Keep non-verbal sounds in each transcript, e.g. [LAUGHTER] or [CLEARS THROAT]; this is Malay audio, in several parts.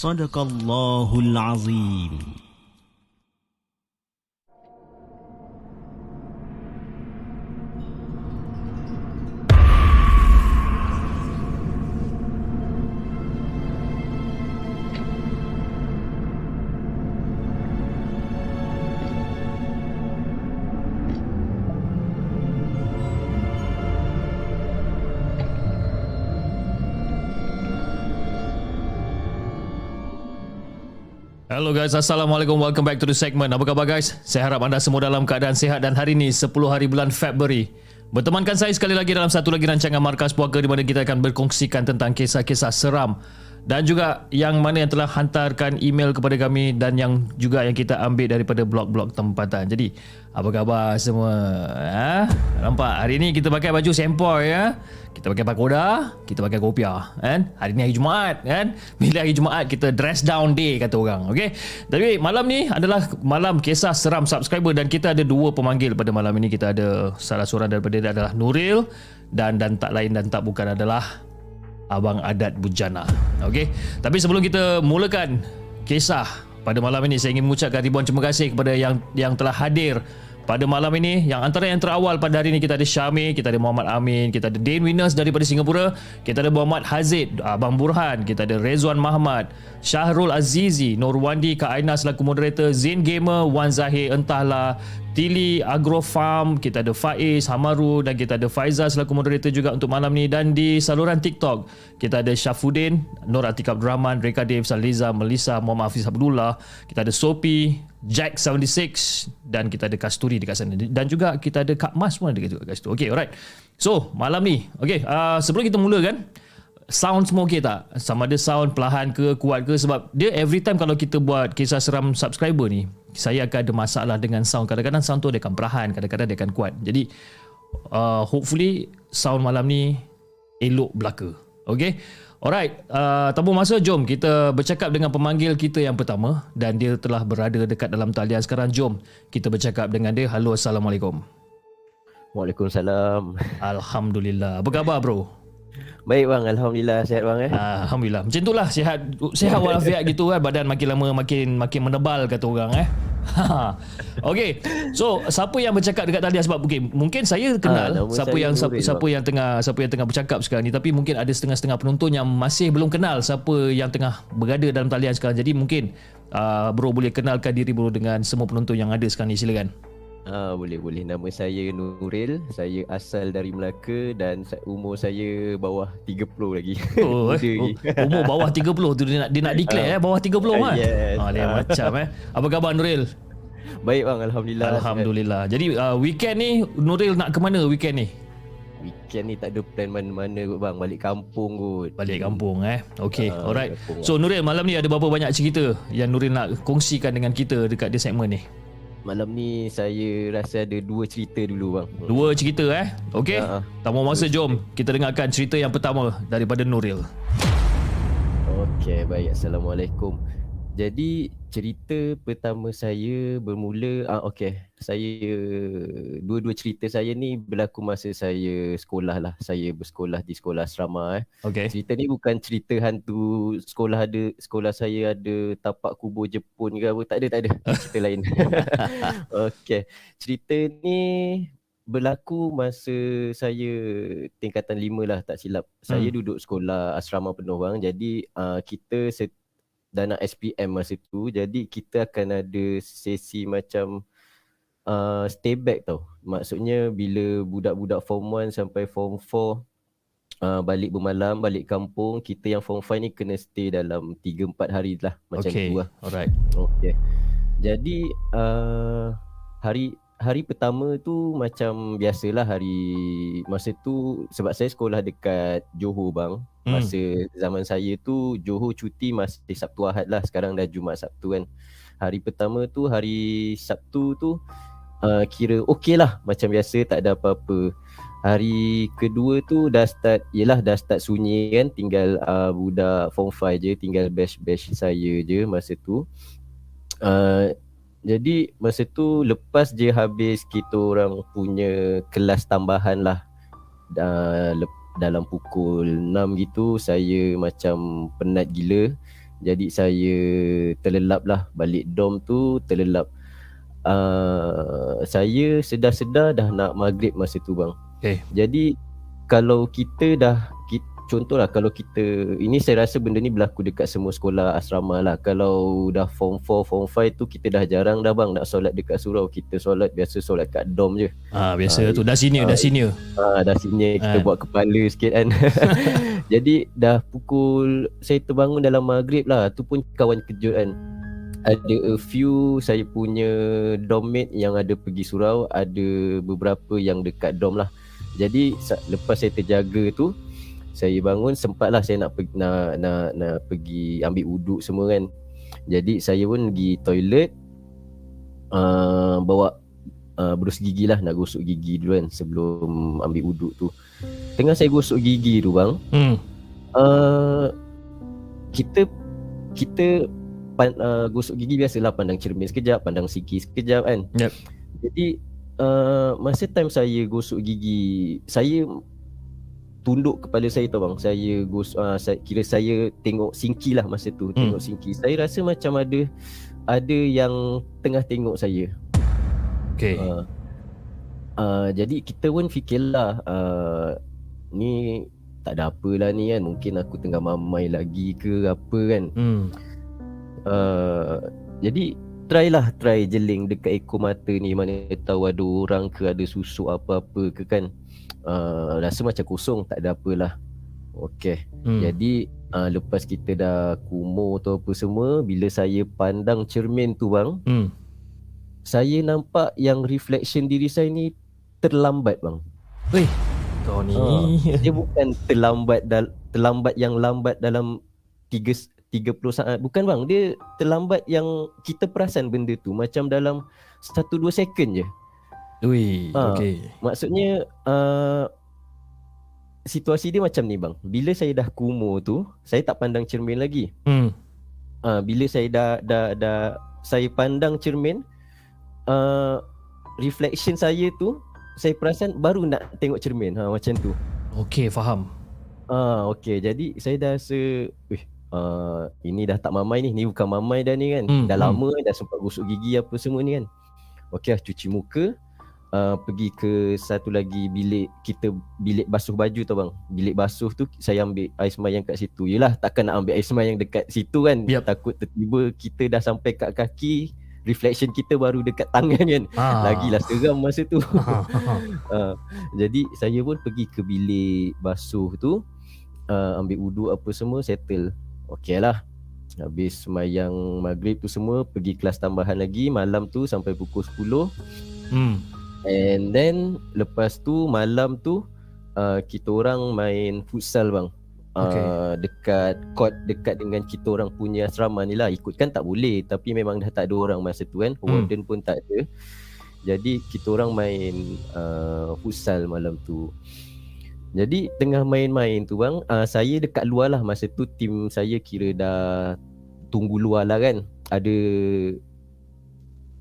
Sadaqallahul Azim. Hello guys, Assalamualaikum. Welcome back to the segment. Apa khabar guys? Saya harap anda semua dalam keadaan sihat dan hari ini 10 hari bulan Februari. Bertemankan saya sekali lagi dalam satu lagi rancangan Markas Puaka di mana kita akan berkongsikan tentang kisah-kisah seram dan juga yang mana yang telah hantarkan email kepada kami dan yang juga yang kita ambil daripada blog-blog tempatan. Jadi, apa khabar semua? Ha? Nampak? Hari ini kita pakai baju sempoi ya. Kita pakai pakoda, kita pakai kopiah, kan? Hari ni hari Jumaat, kan? Bila hari Jumaat kita dress down day kata orang, okey? Tapi malam ni adalah malam kisah seram subscriber dan kita ada dua pemanggil pada malam ini. Kita ada salah seorang daripada dia adalah Nuril dan dan tak lain dan tak bukan adalah Abang Adat Bujana. Okey. Tapi sebelum kita mulakan kisah pada malam ini saya ingin mengucapkan ribuan terima kasih kepada yang yang telah hadir pada malam ini yang antara yang terawal pada hari ini kita ada Syamir, kita ada Muhammad Amin, kita ada Dane Winners daripada Singapura, kita ada Muhammad Hazid, Abang Burhan, kita ada Rezwan Mahmad, Syahrul Azizi, Norwandi, Kak Aina selaku moderator, Zain Gamer, Wan Zahir, Entahlah, Tili Agro Farm, kita ada Faiz, Hamaru dan kita ada Faizal selaku moderator juga untuk malam ni. Dan di saluran TikTok kita ada Syafuddin, Nur Atika Abdul Rahman, Reka Dave, Saliza, Melissa, Muhammad Hafiz Abdullah, kita ada Sopi, Jack 76 dan kita ada Kasturi dekat sana dan juga kita ada Kak Mas pun ada dekat situ. Okay, alright. So, malam ni, okay, uh, sebelum kita mula kan, sound semua okey tak? Sama ada sound perlahan ke, kuat ke sebab dia every time kalau kita buat kisah seram subscriber ni, saya akan ada masalah dengan sound. Kadang-kadang sound tu dia akan perlahan, kadang-kadang dia akan kuat. Jadi uh, hopefully sound malam ni elok belaka. Okay? Alright, uh, tanpa masa jom kita bercakap dengan pemanggil kita yang pertama dan dia telah berada dekat dalam talian sekarang. Jom kita bercakap dengan dia. Halo, Assalamualaikum. Waalaikumsalam. Alhamdulillah. Apa khabar bro? Baik bang, alhamdulillah sihat bang eh. Alhamdulillah. Macam itulah sihat sihat [LAUGHS] walafiat gitu kan badan makin lama makin makin menebal kata orang eh. [LAUGHS] okay So siapa yang bercakap dekat talian sebab mungkin mungkin saya kenal ha, siapa saya yang siapa, siapa yang tengah siapa yang tengah bercakap sekarang ni tapi mungkin ada setengah-setengah penonton yang masih belum kenal siapa yang tengah berada dalam talian sekarang. Jadi mungkin uh, bro boleh kenalkan diri bro dengan semua penonton yang ada sekarang ni silakan. Ah boleh boleh nama saya Nuril saya asal dari Melaka dan umur saya bawah 30 lagi. Oh, [LAUGHS] eh? oh [LAUGHS] umur bawah 30 tu dia nak dia nak declare uh, eh bawah 30 uh, kan. Yes. Ah dia uh. macam eh. Apa khabar Nuril? Baik bang alhamdulillah. Alhamdulillah. Sihat. Jadi uh, weekend ni Nuril nak ke mana weekend ni? Weekend ni tak ada plan mana-mana kot bang Balik kampung kot Balik kampung eh Okay uh, alright So Nuril malam ni ada berapa banyak cerita Yang Nuril nak kongsikan dengan kita Dekat di segmen ni Malam ni saya rasa ada dua cerita dulu bang. Dua cerita eh? Okey. Uh, tak mau masa jom kita dengarkan cerita yang pertama daripada Nuril. Okey, baik. Assalamualaikum. Jadi cerita pertama saya bermula ah okey saya dua-dua cerita saya ni berlaku masa saya sekolah lah saya bersekolah di sekolah asrama eh. Okay. Cerita ni bukan cerita hantu sekolah ada sekolah saya ada tapak kubur Jepun ke apa tak ada tak ada [LAUGHS] cerita lain. [LAUGHS] okey. Cerita ni berlaku masa saya tingkatan lima lah tak silap. Saya hmm. duduk sekolah asrama penuh bang. Jadi uh, kita dah nak SPM masa tu jadi kita akan ada sesi macam uh, stay back tau maksudnya bila budak-budak form 1 sampai form 4 uh, balik bermalam balik kampung kita yang form 5 ni kena stay dalam 3 4 hari lah macam okay. tu lah Alright. okey jadi uh, hari hari pertama tu macam biasalah hari masa tu sebab saya sekolah dekat Johor bang. Hmm. Masa zaman saya tu Johor cuti masih Sabtu Ahad lah. Sekarang dah Jumaat Sabtu kan. Hari pertama tu hari Sabtu tu uh, kira okey lah macam biasa tak ada apa-apa. Hari kedua tu dah start Yelah dah start sunyi kan Tinggal uh, budak form 5 je Tinggal batch-batch saya je masa tu uh, jadi masa tu lepas je habis kita orang punya kelas tambahan lah dalam pukul 6 gitu saya macam penat gila. Jadi saya terlelap lah. Balik dom tu terlelap. Uh, saya sedar-sedar dah nak maghrib masa tu bang. Okay. jadi kalau kita dah kita, contohlah kalau kita ini saya rasa benda ni berlaku dekat semua sekolah asrama lah. Kalau dah form 4 form 5 tu kita dah jarang dah bang nak solat dekat surau. Kita solat biasa solat kat dom je. Ah biasa Ah, tu. Dah senior, ah, dah senior. ah dah sini kita Kan. buat kepala sikit kan. [LAUGHS] [LAUGHS] Jadi dah pukul saya terbangun dalam maghrib lah. Tu pun kawan kejut kan. Ada a few saya punya dommate yang ada pergi surau. Ada beberapa yang dekat dom lah. Jadi lepas saya terjaga tu saya bangun sempatlah saya nak pergi, nak, nak nak pergi ambil uduk semua kan jadi saya pun pergi toilet uh, bawa uh, berus gigi lah nak gosok gigi dulu kan sebelum ambil uduk tu tengah saya gosok gigi tu bang Hmm. uh, kita kita pan, uh, gosok gigi biasalah pandang cermin sekejap, pandang siki sekejap kan. Yep. Jadi uh, masa time saya gosok gigi, saya tunduk kepala saya tau bang. Saya gos uh, saya, kira saya tengok singki lah masa tu, Hmm. tengok singki. Saya rasa macam ada ada yang tengah tengok saya. Okay. Uh, uh, jadi kita pun fikirlah uh, ni tak ada apa lah ni kan mungkin aku tengah mamai lagi ke apa kan Hmm. uh, jadi try lah try jeling dekat ekor mata ni mana tahu ada orang ke ada susuk apa-apa ke kan uh, rasa macam kosong tak ada apalah okey Hmm. jadi uh, lepas kita dah kumur tu apa semua bila saya pandang cermin tu bang Hmm. saya nampak yang reflection diri saya ni terlambat bang Weh, kau ni. Ah. dia bukan terlambat dal terlambat yang lambat dalam 3 30 saat bukan bang dia terlambat yang kita perasan benda tu macam dalam 1 2 second je Weh, Ah. okay. maksudnya uh, situasi dia macam ni bang bila saya dah kumur tu saya tak pandang cermin lagi Hmm. uh, bila saya dah dah dah saya pandang cermin uh, reflection saya tu saya perasan baru nak tengok cermin ha macam tu Okay, faham. Ah okey jadi saya dah rasa weh uh, ini dah tak mamai ni ni bukan mamai dah ni kan Hmm, dah hmm. lama dah sempat gosok gigi apa semua ni kan okey lah cuci muka uh, pergi ke satu lagi bilik kita bilik basuh baju tau bang bilik basuh tu saya ambil air semayang kat situ yelah takkan nak ambil air semayang dekat situ kan Yup. takut tiba-tiba kita dah sampai kat kaki reflection kita baru dekat tangan kan Ah. lagilah seram masa tu [LAUGHS] ah. Uh, [LAUGHS] jadi saya pun pergi ke bilik basuh tu uh, ambil wuduk apa semua settle. Okey lah. Habis semayang maghrib tu semua pergi kelas tambahan lagi malam tu sampai pukul 10 Hmm. And then lepas tu malam tu uh, kita orang main futsal bang. Uh, Okay. dekat court dekat dengan kita orang punya asrama ni lah ikutkan tak boleh tapi memang dah tak ada orang masa tu kan Hmm. warden pun tak ada jadi kita orang main uh, futsal malam tu jadi tengah main-main tu bang uh, saya dekat luar lah masa tu tim saya kira dah tunggu luar lah kan ada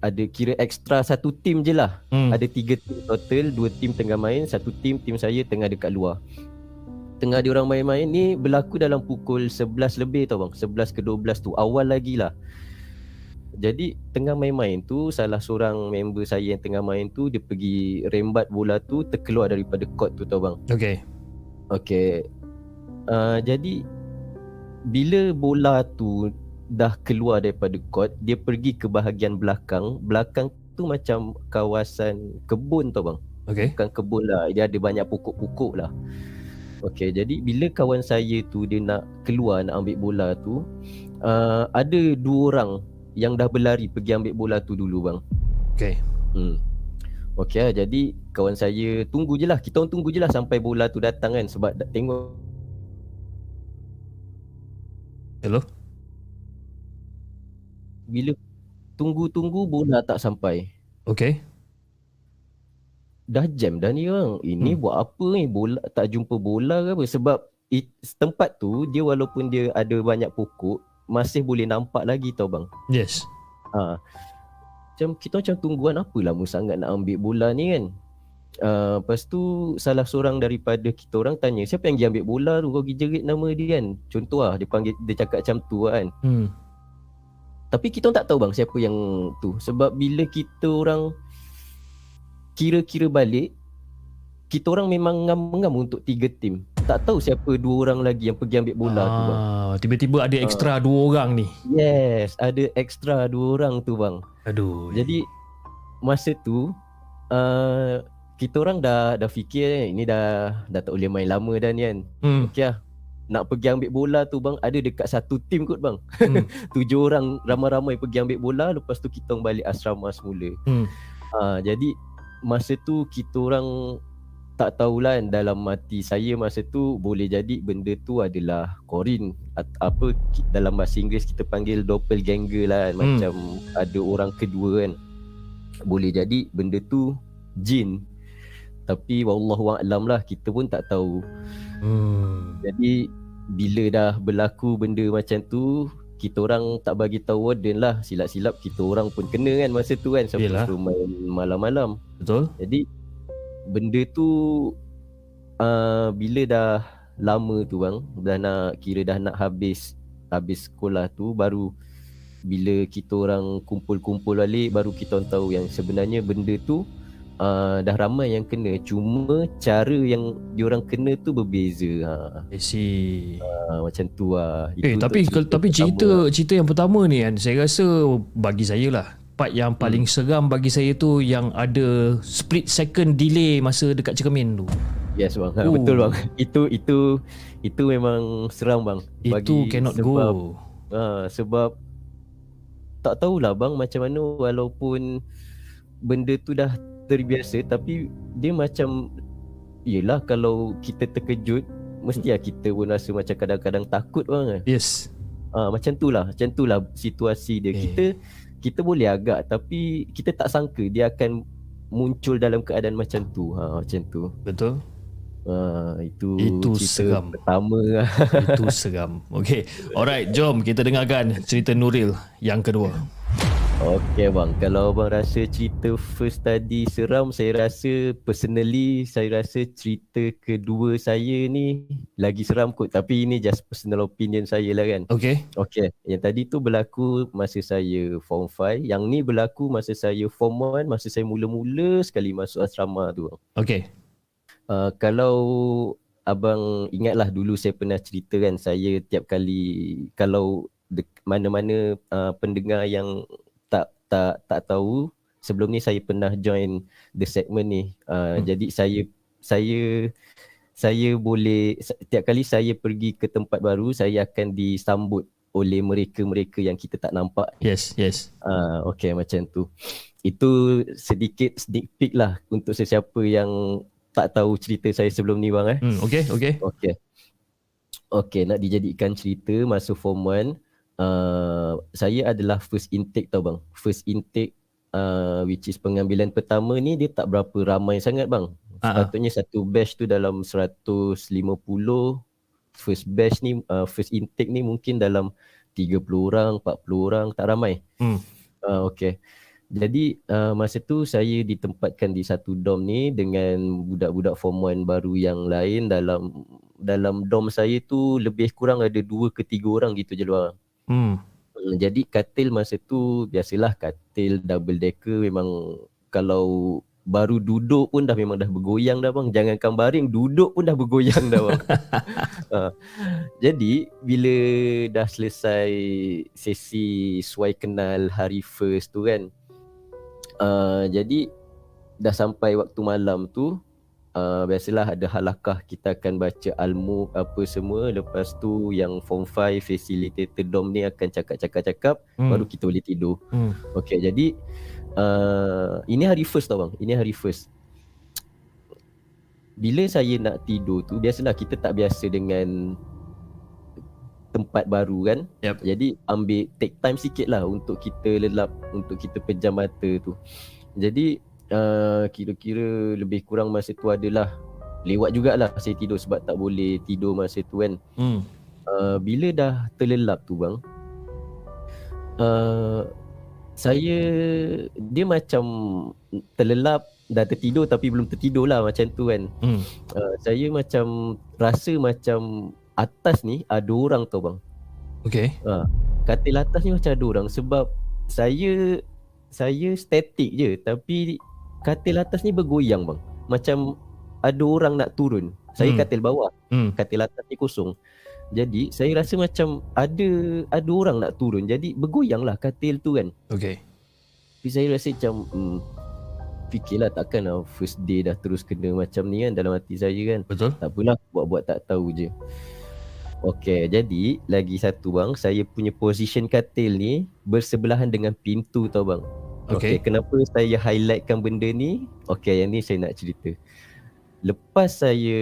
ada kira extra satu tim je lah. Hmm. ada tiga tim total Dua tim tengah main Satu tim Tim saya tengah dekat luar. Tengah dia orang main-main ni Berlaku dalam pukul 11 lebih tau bang. 11 ke 12 tu Awal lagi lah. Jadi Tengah main-main tu Salah seorang member saya yang tengah main tu Dia pergi rembat bola tu Terkeluar daripada court tu tau bang. Okay. Okay uh, Jadi Bila bola tu dah keluar daripada court, dia pergi ke bahagian belakang. Belakang tu macam kawasan kebun tau bang. Okay. Bukan kebun lah, dia ada banyak pokok-pokok lah. Okay, jadi bila kawan saya tu dia nak keluar nak ambil bola tu, uh, ada dua orang yang dah berlari pergi ambil bola tu dulu bang. Okay. Hmm. Okay lah, jadi kawan saya tunggu je lah. Kita orang tunggu je lah sampai bola tu datang kan. Sebab tengok Hello? Bila tunggu-tunggu bola tak sampai. Okay. Dah jam dah ni bang. Ini Hmm. buat apa ni? Bola tak jumpa bola ke apa? Sebab it, tempat tu dia walaupun dia ada banyak pokok masih boleh nampak lagi tau bang. Yes. Ha. Macam kita macam tungguan apa lama sangat nak ambil bola ni kan. Uh, lepas tu salah seorang daripada kita orang tanya siapa yang pergi ambil bola tu kau pergi jerit nama dia kan. Contoh lah dia panggil dia cakap macam tu kan. Hmm. Tapi kita tak tahu bang siapa yang tu sebab bila kita orang kira-kira balik kita orang memang ngam-ngam untuk tiga tim. Tak tahu siapa dua orang lagi yang pergi ambil bola tu bang. ah, Tiba-tiba ada ekstra dua orang ni. Yes, ada extra dua orang tu bang. Aduh. Jadi masa tu uh, kita orang dah dah fikir eh, ini dah dah tak boleh main lama dah ni kan. Hmm. Okey lah. Nak pergi ambil bola tu bang ada dekat satu tim kot bang. Hmm. [LAUGHS] Tujuh orang ramai-ramai pergi ambil bola lepas tu kita orang balik asrama semula. Hmm. Uh, jadi masa tu kita orang tak tahulah kan dalam hati saya masa tu boleh jadi benda tu adalah korin apa dalam bahasa Inggeris kita panggil doppelganger lah kan. Hmm. macam ada orang kedua kan boleh jadi benda tu jin tapi wallahu a'lam lah kita pun tak tahu Hmm. jadi bila dah berlaku benda macam tu kita orang tak bagi tahu warden lah silap-silap kita orang pun kena kan masa tu kan sampai Yelah. suruh main malam-malam Betul? jadi benda tu uh, bila dah lama tu bang dah nak kira dah nak habis habis sekolah tu baru bila kita orang kumpul-kumpul balik baru kita orang tahu yang sebenarnya benda tu uh, dah ramai yang kena cuma cara yang diorang kena tu berbeza ha, I see. uh, macam tu lah Eh untuk tapi cerita tapi cerita lah. cerita yang pertama ni kan saya rasa bagi saya lah part yang paling seram bagi saya tu yang ada split second delay masa dekat cermin tu. Yes bang ha, [LAUGHS] Oh. betul bang itu itu itu memang seram bang Itu cannot sebab, go. Ha, sebab tak tahulah bang macam mana walaupun benda tu dah terbiasa tapi dia macam yelah kalau kita terkejut mesti lah kita pun rasa macam kadang-kadang takut bang. Yes. Ha, macam tu lah, macam tu lah situasi dia. Eh. Kita kita boleh agak tapi kita tak sangka dia akan muncul dalam keadaan macam tu. Ha, macam tu. Betul. Ha, itu Itu seram. pertama lah. Itu seram. Okay. Alright, jom kita dengarkan cerita Nuril yang kedua. Okay bang, kalau abang rasa cerita first tadi seram, saya rasa personally saya rasa cerita kedua saya ni lagi seram kot. Tapi ini just personal opinion saya lah kan. Okay. Okay, yang tadi tu berlaku masa saya form 5. Yang ni berlaku masa saya form 1, masa saya mula-mula sekali masuk asrama tu. Okay. Uh, kalau abang ingatlah dulu saya pernah cerita kan saya tiap kali kalau dek- mana-mana uh, pendengar yang tak tak tahu sebelum ni saya pernah join the segment ni uh, Hmm. jadi saya saya saya boleh sa- tiap kali saya pergi ke tempat baru saya akan disambut oleh mereka-mereka yang kita tak nampak Yes, yes. Ah, okay macam tu. Itu sedikit sneak peek lah untuk sesiapa yang tak tahu cerita saya sebelum ni bang eh. Hmm, okay, okay. Okay. Okay, nak dijadikan cerita masa form 1, uh, saya adalah first intake tau bang. First intake uh, which is pengambilan pertama ni dia tak berapa ramai sangat bang. Ah, ah. Sepatutnya satu batch tu dalam 150 first batch ni uh, first intake ni mungkin dalam 30 orang, 40 orang, tak ramai. Hmm. Uh, okay. Jadi uh, masa tu saya ditempatkan di satu dom ni dengan budak-budak form 1 baru yang lain dalam dalam dom saya tu lebih kurang ada dua ke tiga orang gitu je lah. Hmm. Hmm, Jadi katil masa tu biasalah katil double decker memang kalau baru duduk pun dah memang dah bergoyang dah bang. Jangankan baring, duduk pun dah bergoyang dah bang. uh, [LAUGHS] jadi bila dah selesai sesi suai kenal hari first tu kan. Uh, jadi dah sampai waktu malam tu uh, biasalah ada halakah kita akan baca almu apa semua lepas tu yang form 5 facilitator dom ni akan cakap-cakap-cakap Hmm. baru kita boleh tidur. Hmm. Okey jadi uh, ini hari first tau bang. Ini hari first. Bila saya nak tidur tu biasalah kita tak biasa dengan tempat baru kan. Yep. Jadi ambil take time sikit lah untuk kita lelap untuk kita pejam mata tu. Jadi uh, kira-kira lebih kurang masa tu adalah lewat jugalah saya tidur sebab tak boleh tidur masa tu kan. Hmm. Uh, bila dah terlelap tu bang uh, saya dia macam terlelap dah tertidur tapi belum tertidur lah macam tu kan Hmm. uh, saya macam rasa macam atas ni ada orang tau bang Okay. uh, katil atas ni macam ada orang sebab saya saya statik je tapi katil atas ni bergoyang bang macam ada orang nak turun saya Hmm. katil bawah Hmm. katil atas ni kosong. Jadi saya rasa macam ada ada orang nak turun. Jadi bergoyang lah katil tu kan. Okay. Tapi saya rasa macam hmm, fikirlah takkan lah first day dah terus kena macam ni kan dalam hati saya kan. Betul? Tak apalah buat-buat tak tahu je. Okey, jadi lagi satu bang, saya punya position katil ni bersebelahan dengan pintu tau bang. Okay. Okey, kenapa saya highlightkan benda ni? Okey, yang ni saya nak cerita. Lepas saya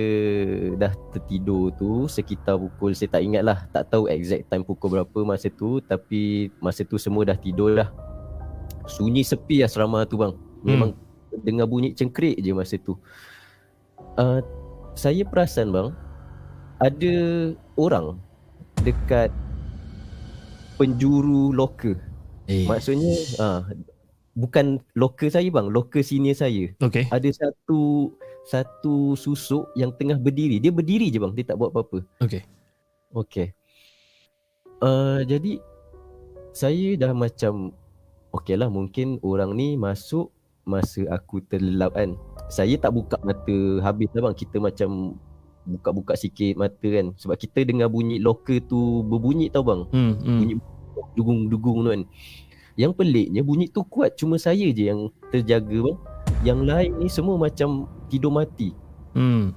dah tertidur tu sekitar pukul saya tak ingat lah tak tahu exact time pukul berapa masa tu tapi masa tu semua dah tidur dah. Sunyi sepi asrama tu bang. Memang hmm. dengar bunyi cengkrik je masa tu. Uh, saya perasan bang ada orang dekat penjuru loker. Eh. Maksudnya ah bukan loker saya bang, loker senior saya. Okay. Ada satu satu susuk yang tengah berdiri. Dia berdiri je bang, dia tak buat apa-apa. Okay. Okey. Uh, jadi saya dah macam okey lah mungkin orang ni masuk masa aku terlelap kan. Saya tak buka mata habis lah bang. Kita macam buka-buka sikit mata kan. Sebab kita dengar bunyi loker tu berbunyi tau bang. Hmm. hmm. Bunyi dugung-dugung tu kan. Yang peliknya bunyi tu kuat cuma saya je yang terjaga bang. Yang lain ni semua macam tidur mati. Hmm.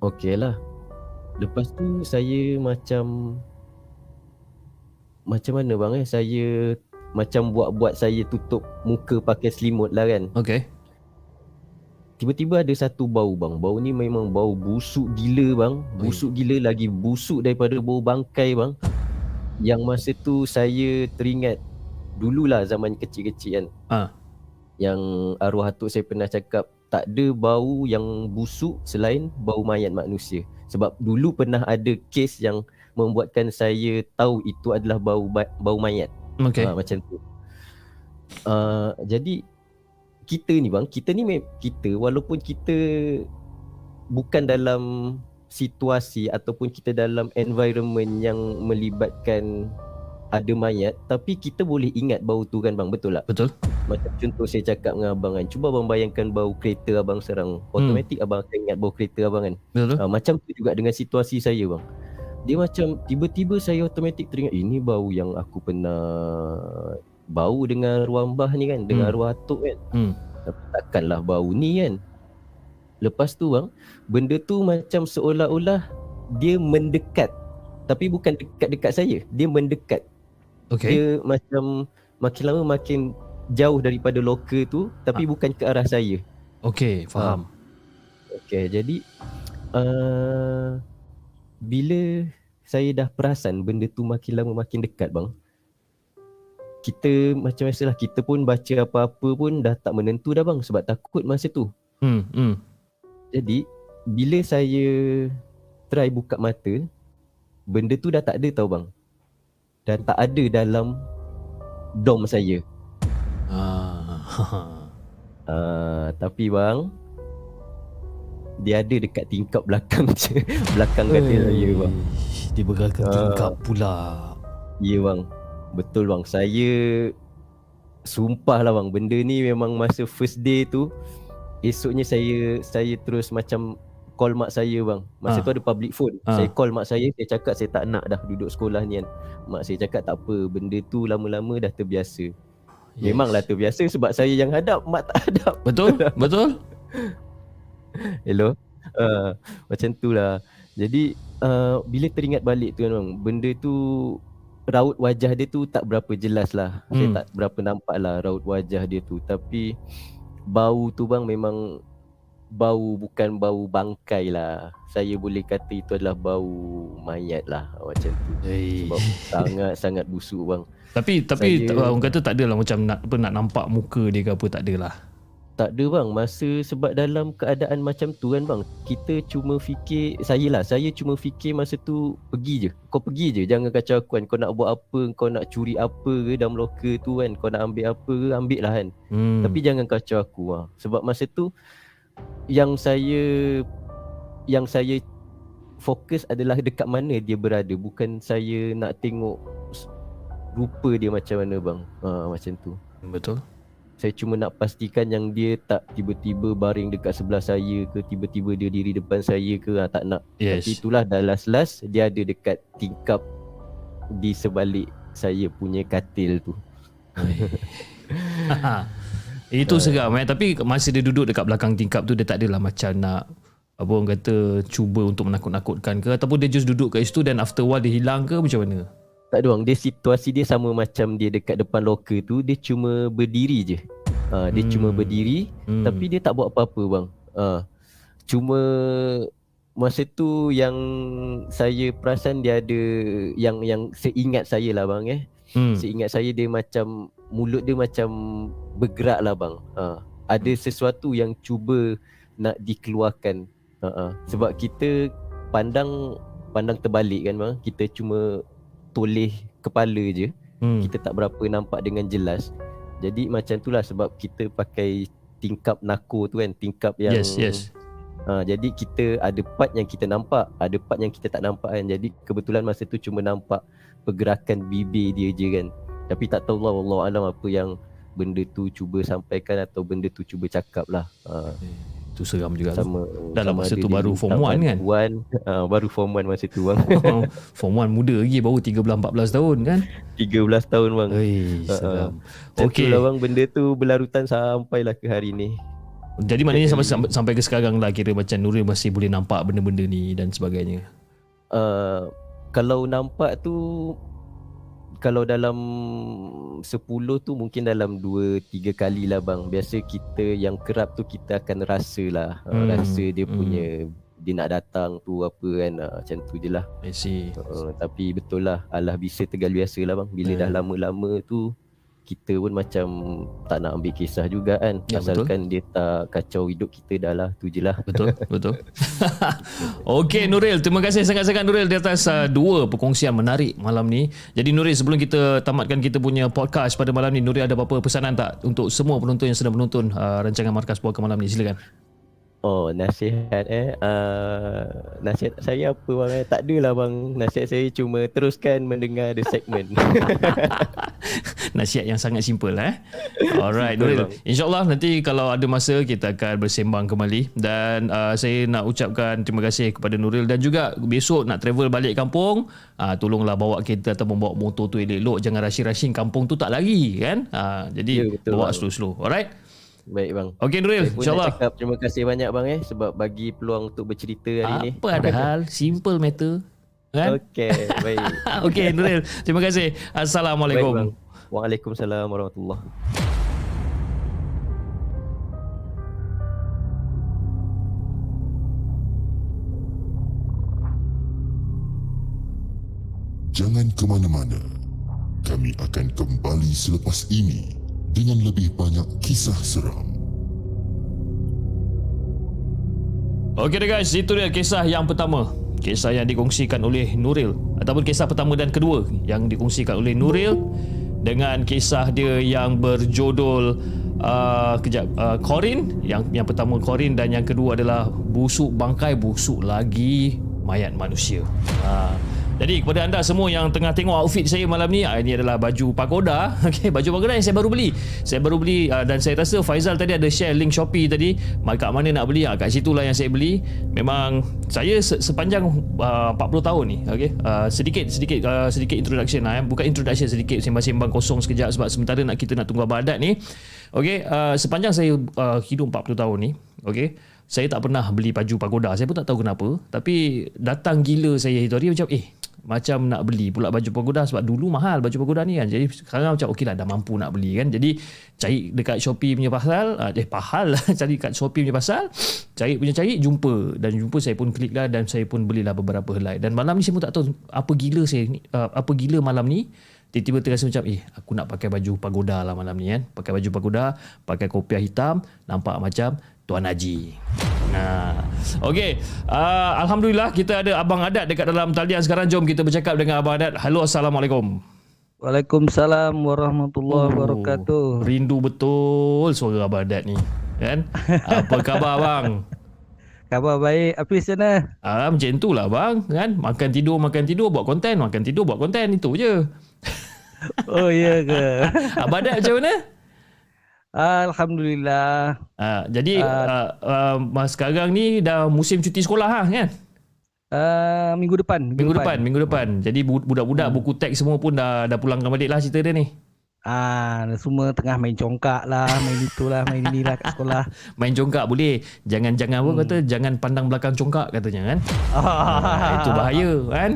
Okey lah. Lepas tu saya macam macam mana bang eh saya macam buat-buat saya tutup muka pakai selimut lah kan. Okay. Tiba-tiba ada satu bau bang. Bau ni memang bau busuk gila bang. Busuk gila lagi busuk daripada bau bangkai bang. Yang masa tu saya teringat dululah zaman kecil-kecil kan. Ah. Yang arwah atuk saya pernah cakap tak ada bau yang busuk selain bau mayat manusia. Sebab dulu pernah ada kes yang membuatkan saya tahu itu adalah bau ba- bau mayat. Okay. Ha, macam tu. Uh, jadi kita ni bang, kita ni kita walaupun kita bukan dalam situasi ataupun kita dalam environment yang melibatkan ada mayat tapi kita boleh ingat bau tu kan bang betul tak? Betul. Macam contoh saya cakap dengan abang kan Cuba abang bayangkan bau kereta abang serang Automatik abang akan ingat bau kereta abang kan Betul. ha, Macam tu juga dengan situasi saya bang Dia macam tiba-tiba saya automatik teringat Ini bau yang aku pernah Bau dengan arwah mbah ni kan Dengan Hmm. arwah atuk kan Hmm. Tapi takkanlah bau ni kan Lepas tu bang Benda tu macam seolah-olah Dia mendekat Tapi bukan dekat-dekat saya Dia mendekat Okay. dia macam makin lama makin jauh daripada loker tu tapi bukan ke arah saya. Okay. Faham. Okey, jadi uh, bila saya dah perasan benda tu makin lama makin dekat bang. Kita macam biasalah kita pun baca apa-apa pun dah tak menentu dah bang sebab takut masa tu. Hmm. Hmm. Jadi bila saya try buka mata benda tu dah tak ada tau bang. Dah tak ada dalam dom saya. Ah. Uh, [LAUGHS] tapi bang Dia ada dekat tingkap belakang [LAUGHS] je Belakang katil saya bang Dia bergerak Ah. tingkap pula. Ya bang Betul bang Saya sumpah lah bang benda ni memang masa first day tu esoknya saya saya terus macam call mak saya bang masa Ah. tu ada public phone Ah. saya call mak saya saya cakap saya tak nak dah duduk sekolah ni kan mak saya cakap tak apa benda tu lama-lama dah terbiasa memanglah terbiasa sebab saya yang hadap mak tak hadap Betul? [LAUGHS] Betul? Hello uh, Macam tu lah Jadi uh, Bila teringat balik tu kan bang Benda tu Raut wajah dia tu Tak berapa jelas lah hmm. Saya tak berapa nampak lah Raut wajah dia tu Tapi Bau tu bang memang Bau bukan bau bangkai lah Saya boleh kata itu adalah bau mayat lah Macam tu Hey. Sebab sangat-sangat busuk bang Tapi tapi saya... orang kata tak adalah macam nak apa nak nampak muka dia ke apa tak adalah. Tak ada bang. Masa sebab dalam keadaan macam tu kan bang Kita cuma fikir Saya lah Saya cuma fikir masa tu Pergi je. Kau pergi je. Jangan kacau aku kan. Kau nak buat apa Kau nak curi apa ke Dalam locker tu kan. Kau nak ambil apa ke Ambil lah kan. Hmm. Tapi jangan kacau aku lah Sebab masa tu Yang saya Yang saya Fokus adalah dekat mana dia berada. Bukan saya nak tengok Rupa dia macam mana bang. Ha, Macam tu. Betul. Saya cuma nak pastikan yang dia tak tiba-tiba baring dekat sebelah saya ke tiba-tiba dia diri depan saya ke ha, tak nak. Yes. Tapi itulah dah last-last dia ada dekat tingkap di sebalik saya punya katil tu. [LAUGHS] Itu seram eh tapi masa dia duduk dekat belakang tingkap tu dia tak adalah macam nak apa orang kata cuba untuk menakut-nakutkan ke ataupun dia just duduk kat situ dan after a while dia hilang ke macam mana? Tak ada orang, dia situasi dia sama macam dia dekat depan locker tu, dia cuma berdiri je. Ha, dia Hmm. cuma berdiri Hmm. Tapi dia tak buat apa-apa bang ha. Cuma Masa tu yang saya perasan dia ada Yang yang seingat saya lah bang eh hmm. Seingat saya dia macam Mulut dia macam bergerak lah bang ha. Ada sesuatu yang cuba nak dikeluarkan ha. Sebab kita pandang Pandang terbalik kan bang Kita cuma toleh kepala je hmm. kita tak berapa nampak dengan jelas. Jadi macam itulah sebab kita pakai tingkap nako tu kan, tingkap yang Yes, yes. Ha, jadi kita ada part yang kita nampak, ada part yang kita tak nampak kan. Jadi kebetulan masa tu cuma nampak pergerakan bibir dia je kan. Tapi tak tahu lah Allah alam apa yang benda tu cuba sampaikan atau benda tu cuba cakap lah. Ha, Itu seram juga tu. sama Dalam sama masa tu baru form one kan? bantuan. Ha, baru form 1 masa tu bang. [LAUGHS] Form 1 muda lagi baru 13 14 tahun kan. 13 tahun bang. Oi, Ha, seram. Okey. tu lah bang benda tu berlarutan sampailah ke hari ni. Jadi maknanya sampai, sampai ke sekarang lah kira macam Nuril masih boleh nampak benda-benda ni dan sebagainya. uh, kalau nampak tu kalau dalam 10 tu mungkin dalam 2 3 kali lah bang. Biasa kita yang kerap tu kita akan rasa lah. Hmm, Hmm. rasa dia hmm. punya dia nak datang tu apa kan uh, macam tu je lah. I see. Uh, tapi betul lah Allah bisa tegal biasa lah bang. Bila Hmm. dah lama-lama tu kita pun macam tak nak ambil kisah juga kan. Ya, Asalkan dia tak kacau hidup kita dah lah. Tu je lah. Betul, [LAUGHS] betul. [LAUGHS] Okey Nuril, terima kasih sangat-sangat Nuril di atas uh, dua perkongsian menarik malam ni. Jadi Nuril sebelum kita tamatkan kita punya podcast pada malam ni, Nuril ada apa-apa pesanan tak untuk semua penonton yang sedang menonton uh, rancangan Markas Puaka malam ni? Silakan. Oh nasihat eh uh, Nasihat saya apa bang eh Tak adalah bang Nasihat saya cuma teruskan mendengar the segment [LAUGHS] Nasihat yang sangat simple eh. Alright Nuril. InsyaAllah nanti kalau ada masa kita akan bersembang kembali dan uh, saya nak ucapkan terima kasih kepada Nuril dan juga besok nak travel balik kampung uh, tolonglah bawa kereta atau membawa motor tu elok-elok jangan rushing-rushing kampung tu tak lari kan. Uh, jadi Ya, betul, bawa slow-slow. Alright. Baik bang Okey Nuril, insyaAllah. cakap terima kasih banyak bang eh Sebab bagi peluang untuk bercerita hari ni Apa ada hal? Simple matter. Kan? Okay baik [LAUGHS] Okey Nuril, terima kasih. Baik Assalamualaikum. bang Waalaikumsalam warahmatullahi Jangan ke mana-mana. Kami akan kembali selepas ini dengan lebih banyak kisah seram. Okey guys, itu dia kisah yang pertama. Kisah yang dikongsikan oleh Nuril ataupun kisah pertama dan kedua yang dikongsikan oleh Nuril dengan kisah dia yang berjudul uh, kejap uh, Corin yang yang pertama Corin dan yang kedua adalah busuk bangkai busuk lagi mayat manusia. Ha. Jadi kepada anda semua yang tengah tengok outfit saya malam ni, ah, ini adalah baju pagoda. [LAUGHS] Okey, baju pagoda yang saya baru beli. Saya baru beli ah, dan saya rasa Faizal tadi ada share link Shopee tadi. Kat mana nak beli? Ah, kat situlah yang saya beli. Memang saya se- sepanjang uh, 40 tahun ni, okey. Sedikit sedikit sedikit introduction lah. Bukan introduction sedikit sembang-sembang kosong sekejap sebab sementara nak kita nak tunggu abang adat ni. Okey, sepanjang saya hidup 40 tahun ni, okey. Saya tak pernah beli baju pagoda. Saya pun tak tahu kenapa. Tapi datang gila saya hari macam eh macam nak beli pula baju pagoda sebab dulu mahal baju pagoda ni kan. Jadi sekarang macam okey lah dah mampu nak beli kan. Jadi cari dekat Shopee punya pasal, uh, eh pahal lah [LAUGHS] cari kat Shopee punya pasal, cari punya cari jumpa dan jumpa saya pun klik lah dan saya pun belilah beberapa helai. Dan malam ni saya pun tak tahu apa gila saya ni, uh, apa gila malam ni tiba-tiba terasa macam eh aku nak pakai baju pagoda lah malam ni kan pakai baju pagoda pakai kopiah hitam nampak macam Tuan Haji Nah, okey. Uh, Alhamdulillah kita ada Abang Adat dekat dalam talian sekarang. Jom kita bercakap dengan Abang Adat. Halo, Assalamualaikum. Waalaikumsalam warahmatullahi wabarakatuh. Rindu betul suara Abang Adat ni. Kan? [LAUGHS] Apa khabar bang? Khabar baik. Apa sana? Ah, macam tu lah bang. Kan? Makan tidur, makan tidur, buat konten. Makan tidur, buat konten. Itu je. Oh ya ke? [LAUGHS] Abang Adat macam mana? Alhamdulillah. Ah, jadi uh, uh, uh, sekarang ni dah musim cuti sekolah ha, kan? Uh, minggu depan. Minggu depan, minggu depan. Jadi bu- budak-budak Hmm. buku teks semua pun dah dah pulangkan balik lah cerita dia ni. Ah, semua tengah main congkak lah, main [LAUGHS] itulah, main inilah kat sekolah. [LAUGHS] Main congkak boleh. Jangan-jangan apa Hmm. kata jangan pandang belakang congkak katanya kan. [LAUGHS] Ah, itu bahaya kan.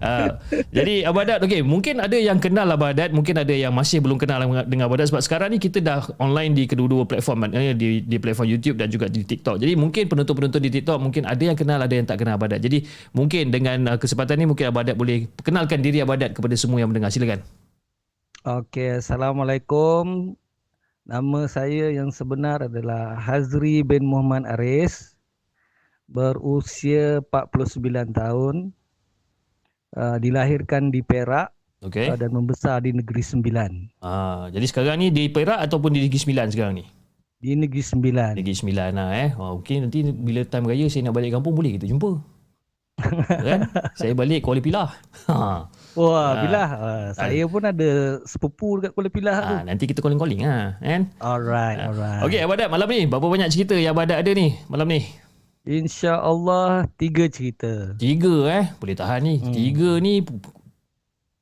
Uh, jadi Abang Adat okay, mungkin ada yang kenal Abang Adat, mungkin ada yang masih belum kenal dengan Abang Adat sebab sekarang ni kita dah online di kedua-dua platform di di platform YouTube dan juga di TikTok. Jadi mungkin penonton-penonton di TikTok mungkin ada yang kenal ada yang tak kenal Abang Adat. Jadi mungkin dengan uh, kesempatan ni mungkin Abang Adat boleh kenalkan diri Abang Adat kepada semua yang mendengar. Silakan. Okey, Assalamualaikum. Nama saya yang sebenar adalah Hazri bin Muhammad Aris. Berusia 49 tahun. Uh, dilahirkan di Perak Okay. uh, dan membesar di Negeri Sembilan. Ah, jadi sekarang ni di Perak ataupun di Negeri Sembilan sekarang ni? Di Negeri Sembilan. Negeri Sembilan lah eh. Oh, okay, nanti bila time raya saya nak balik kampung boleh kita jumpa. [LAUGHS] kan? Saya balik Kuala Pilah. Ha. Wah, Ah. bila uh, saya pun ada sepupu dekat Kuala Pilah tu. ha. Nanti kita calling-calling ha. Kan? Alright, alright. Okey, Abang Adat malam ni berapa banyak cerita yang Abang Adat ada ni malam ni? InsyaAllah tiga cerita. Tiga eh. Boleh tahan ni. Hmm. Tiga ni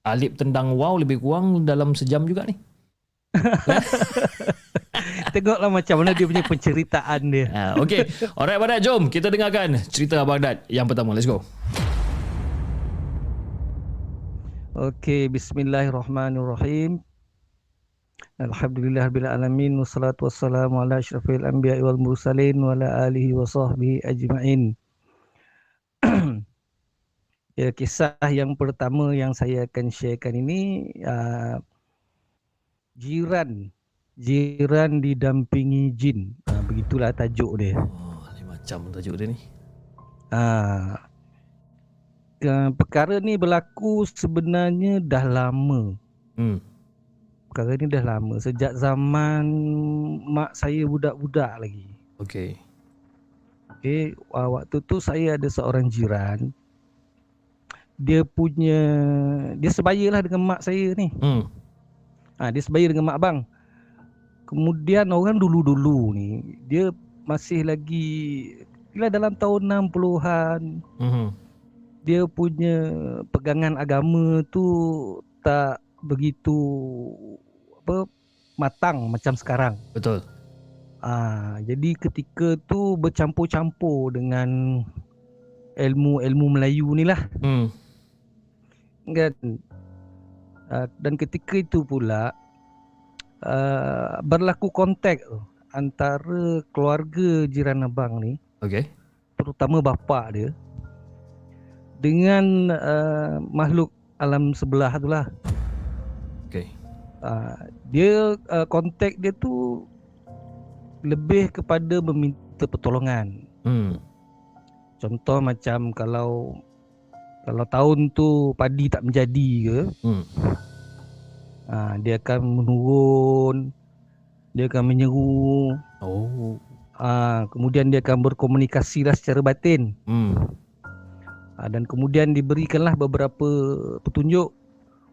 Alip tendang wow lebih kurang dalam sejam juga ni. [LAUGHS] Tengoklah macam mana dia punya penceritaan dia. Ha, Okey. Alright Abang Adat, jom kita dengarkan cerita Abang Adat yang pertama. Let's go. Okey, bismillahirrahmanirrahim. Alhamdulillah rabbil alamin wassalatu wassalamu ala asyrafil anbiya'i wal mursalin wa ala alihi wa sahbihi ajma'in. [CLEARS THROAT] ya, kisah yang pertama yang saya akan sharekan ini uh, jiran jiran didampingi jin. Uh, begitulah tajuk dia. Oh, macam tajuk dia ni. Ah, uh, perkara ni berlaku sebenarnya dah lama. Hmm. Perkara ni dah lama sejak zaman mak saya budak-budak lagi. Okey. Okey, uh, waktu tu saya ada seorang jiran. Dia punya dia sebayalah dengan mak saya ni. Hmm. Ha, dia sebaya dengan mak abang. Kemudian orang dulu-dulu ni dia masih lagi kira dalam tahun 60-an Mhm. dia punya pegangan agama tu tak begitu apa matang macam sekarang. Betul. Ah, jadi ketika tu bercampur-campur dengan ilmu-ilmu Melayu ni lah Hmm. kan. Ah, dan ketika itu pula ah, berlaku kontak antara keluarga jiran abang ni Okey. terutama bapa dia dengan uh, makhluk alam sebelah tu lah. Uh, dia uh, kontak dia tu lebih kepada meminta pertolongan. Hmm. Contoh macam kalau kalau tahun tu padi tak menjadi ke, Hmm. uh, dia akan menurun, dia akan menyeru, Oh. uh, kemudian dia akan berkomunikasi lah secara batin. Hmm. uh, dan kemudian diberikanlah beberapa petunjuk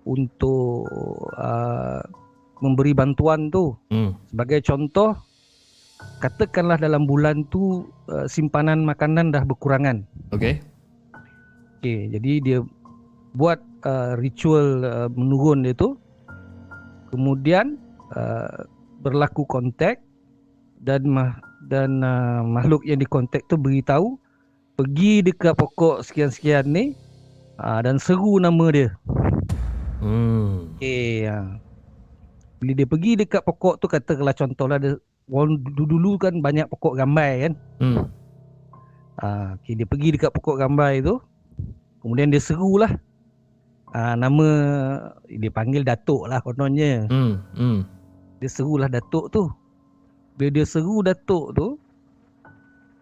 untuk uh, memberi bantuan tu. Hmm. Sebagai contoh, katakanlah dalam bulan tu uh, simpanan makanan dah berkurangan. Okay. Okey, jadi dia buat uh, ritual uh, menurun dia tu. Kemudian uh, berlaku kontak dan mah, dan uh, makhluk yang dikontak tu beritahu pergi dekat pokok sekian-sekian ni uh, dan seru nama dia. Hmm. Okey, uh, bila dia pergi dekat pokok tu katakanlah contohlah dia orang dulu-dulu kan banyak pokok rambai kan. Hmm. Ah, okay, dia pergi dekat pokok rambai tu. Kemudian dia serulah. Ah, nama dia panggil Datuk lah kononnya. Hmm. Hmm. Dia serulah Datuk tu. Bila dia seru Datuk tu,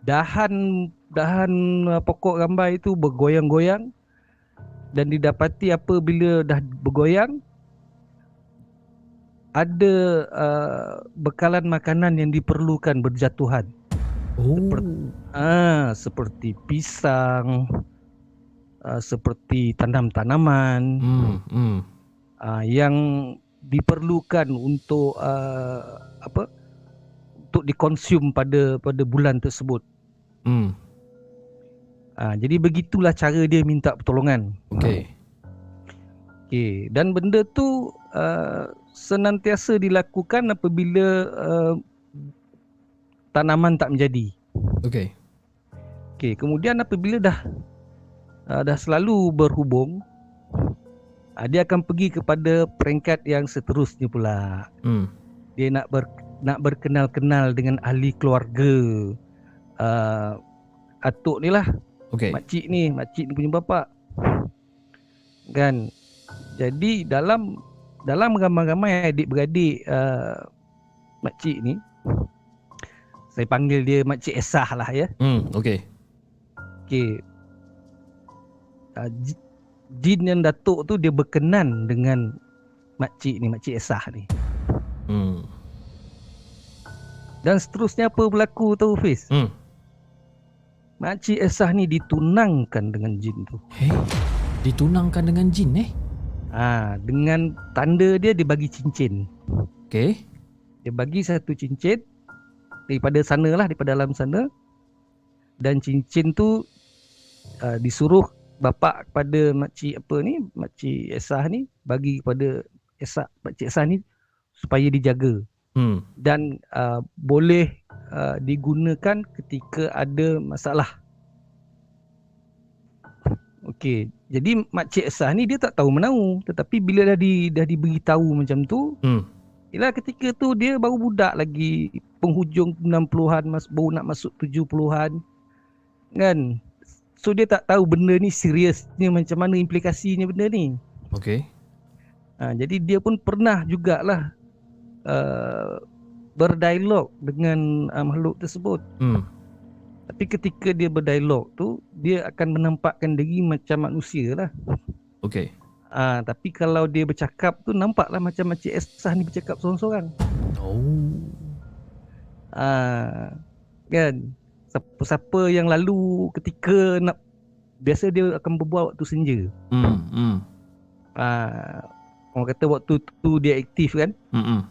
dahan dahan ah, pokok rambai tu bergoyang-goyang dan didapati apabila dah bergoyang ada uh, bekalan makanan yang diperlukan berjatuhan. Oh. Ah, seperti pisang, ah, seperti tanam-tanaman Hmm. Hmm. ah, yang diperlukan untuk ah, apa? Untuk dikonsum pada pada bulan tersebut. Hmm. Ah, jadi begitulah cara dia minta pertolongan. Okay. Okey, dan benda tu uh, senantiasa dilakukan apabila uh, tanaman tak menjadi. Okay. Okey, kemudian apabila dah uh, dah selalu berhubung, uh, dia akan pergi kepada peringkat yang seterusnya pula. Hmm. Dia nak ber, nak berkenal-kenal dengan ahli keluarga. Uh, atuk ni lah, Okay. makcik ni, makcik ni punya bapa. Kan? Jadi dalam dalam ramai-ramai adik-beradik uh, makcik ni saya panggil dia makcik Esah lah ya. Hmm. Okay. Okey. Uh, ji- jin yang datuk tu dia berkenan dengan makcik ni, makcik Esah ni. Hmm. Dan seterusnya apa berlaku tahu Fiz? Hmm. Makcik Esah ni ditunangkan dengan jin tu. Hey. Ditunangkan dengan jin eh? Ha, dengan tanda dia dia bagi cincin. Okay. Dia bagi satu cincin daripada sana lah, daripada dalam sana. Dan cincin tu uh, disuruh bapak kepada makcik apa ni, makcik Esah ni bagi kepada Esah, makcik Esah ni supaya dijaga Hmm. dan uh, boleh uh, digunakan ketika ada masalah. Okey, jadi makcik Esah ni dia tak tahu menau tetapi bila dah di dah diberitahu macam tu, Hmm. Ialah ketika tu dia baru budak lagi penghujung 60-an mas, baru nak masuk 70-an. Kan? So dia tak tahu benda ni seriusnya macam mana implikasinya benda ni. Okay. Ha, jadi dia pun pernah jugalah uh, berdialog dengan uh, makhluk tersebut. Hmm. Tapi ketika dia berdialog tu dia akan menampakkan diri macam manusia lah. Okay. Ah, tapi kalau dia bercakap tu nampaklah macam Makcik Esah ni bercakap seorang-seorang. Oh. Ah, kan? Siapa-siapa yang lalu ketika nak biasa dia akan berbual waktu senja. Hmm. Hmm. Ah, orang kata waktu tu dia aktif kan? Hmm.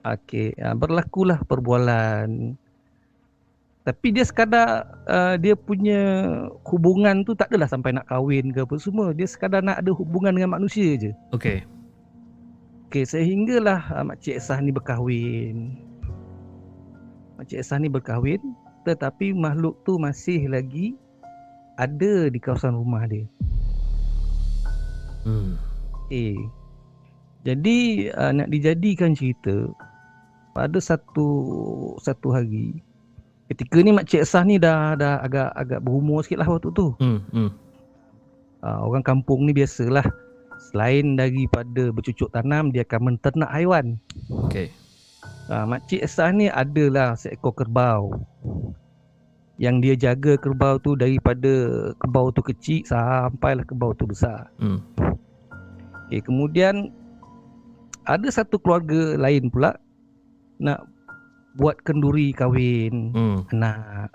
Okey, ah, berlakulah perbualan. Tapi dia sekadar uh, dia punya hubungan tu tak adalah sampai nak kahwin ke apa semua. Dia sekadar nak ada hubungan dengan manusia je. Okay. Okey, sehinggalah uh, Makcik Esah ni berkahwin. Makcik Esah ni berkahwin tetapi makhluk tu masih lagi ada di kawasan rumah dia. Hmm. Eh. Jadi uh, nak dijadikan cerita pada satu satu hari ketika ni Makcik Esah ni dah dah agak agak berumur sikit lah waktu tu. Hmm. Hmm. Uh, orang kampung ni biasalah selain daripada bercucuk tanam dia akan menternak haiwan. Okay. Ha, Makcik Esah ni adalah seekor kerbau. Yang dia jaga kerbau tu daripada kerbau tu kecil sampailah kerbau tu besar. Hmm. Okay, kemudian ada satu keluarga lain pula nak buat kenduri kahwin Hmm. anak.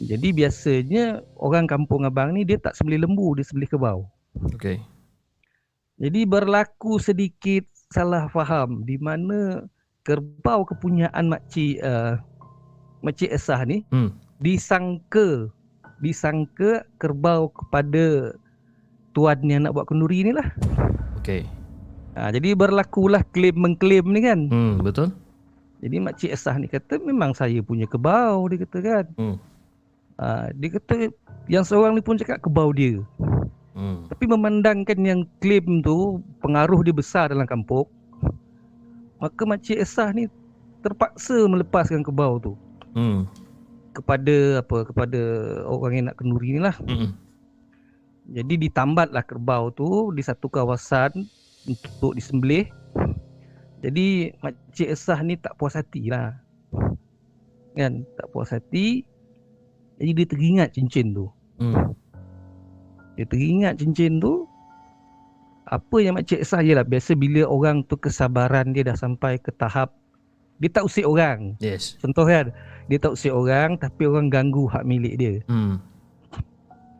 Jadi biasanya orang kampung abang ni dia tak sembelih lembu, dia sembelih kebau. Okey. Jadi berlaku sedikit salah faham di mana kerbau kepunyaan makcik uh, makcik Esah ni Hmm. disangka disangka kerbau kepada tuan yang nak buat kenduri ni lah. Okey. Ha, jadi berlakulah klaim mengklaim ni kan. Hmm, betul? Jadi makcik Esah ni kata memang saya punya kebau dia kata kan. Hmm. Ha, dia kata yang seorang ni pun cakap kebau dia. Hmm. Tapi memandangkan yang klaim tu pengaruh dia besar dalam kampung. Maka makcik Esah ni terpaksa melepaskan kebau tu Hmm. kepada apa kepada orang yang nak kenduri ni lah. Hmm. Jadi ditambatlah kerbau tu di satu kawasan untuk disembelih. Jadi makcik Esah ni tak puas hati lah. Kan, tak puas hati. Jadi dia teringat cincin tu. Hmm. Dia teringat cincin tu. Apa yang makcik Esah je lah. Biasa bila orang tu kesabaran dia dah sampai ke tahap dia tak usik orang. Yes. Contoh kan, dia tak usik orang tapi orang ganggu hak milik dia. Hmm.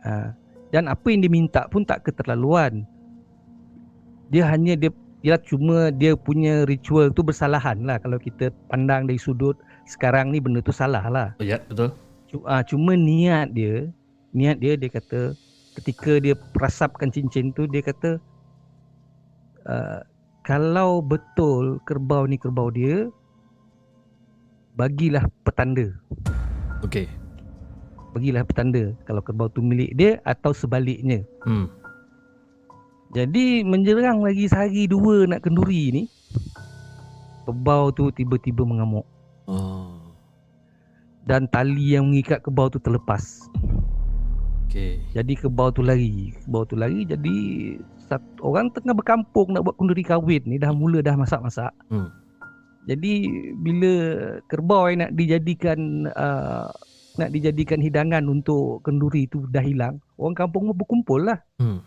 Ha. Dan apa yang dia minta pun tak keterlaluan. Dia hanya dia dia cuma dia punya ritual tu bersalahan lah kalau kita pandang dari sudut sekarang ni benda tu salah lah. Oh, ya, betul. Cuma, uh, cuma niat dia, niat dia dia kata ketika dia perasapkan cincin tu dia kata uh, kalau betul kerbau ni kerbau dia bagilah petanda. Okey. Bagilah petanda kalau kerbau tu milik dia atau sebaliknya. Hmm. Jadi menjerang lagi sehari dua nak kenduri ni Kebau tu tiba-tiba mengamuk Oh. Dan tali yang mengikat kebau tu terlepas Okey. Jadi kebau tu lari Kebau tu lari jadi satu, Orang tengah berkampung nak buat kenduri kahwin ni Dah mula dah masak-masak Hmm. Jadi bila kerbau yang nak dijadikan uh, Nak dijadikan hidangan untuk kenduri tu dah hilang Orang kampung pun berkumpul lah Hmm.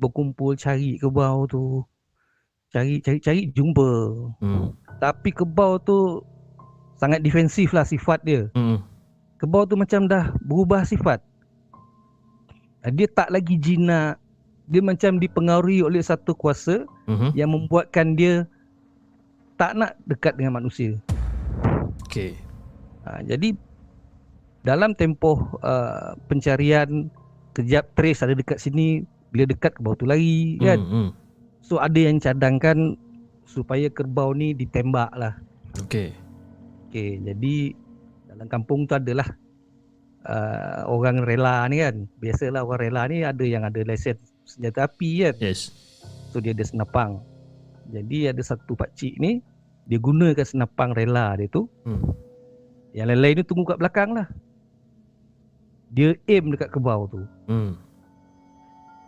Berkumpul cari kebau tu Cari cari cari jumpa Hmm. Tapi kebau tu sangat defensif lah sifat dia. Hmm. Kebau tu macam dah berubah sifat. Ah, Dia tak lagi jinak. Dia macam dipengaruhi oleh satu kuasa Mhm. yang membuatkan dia tak nak dekat dengan manusia. Okey. Ha, jadi dalam tempoh uh, pencarian kejap trace ada dekat sini bila dekat kebau tu lari kan. Hmm. hmm. So ada yang cadangkan supaya kerbau ni ditembak lah. Okey. Okey, jadi dalam kampung tu adalah uh, orang rela ni kan. Biasalah orang rela ni ada yang ada lesen senjata api kan. Yes. So dia ada senapang. Jadi ada satu pak cik ni dia gunakan senapang rela dia tu. Hmm. Yang lain-lain ni tunggu kat belakang lah. Dia aim dekat kebau tu. Hmm.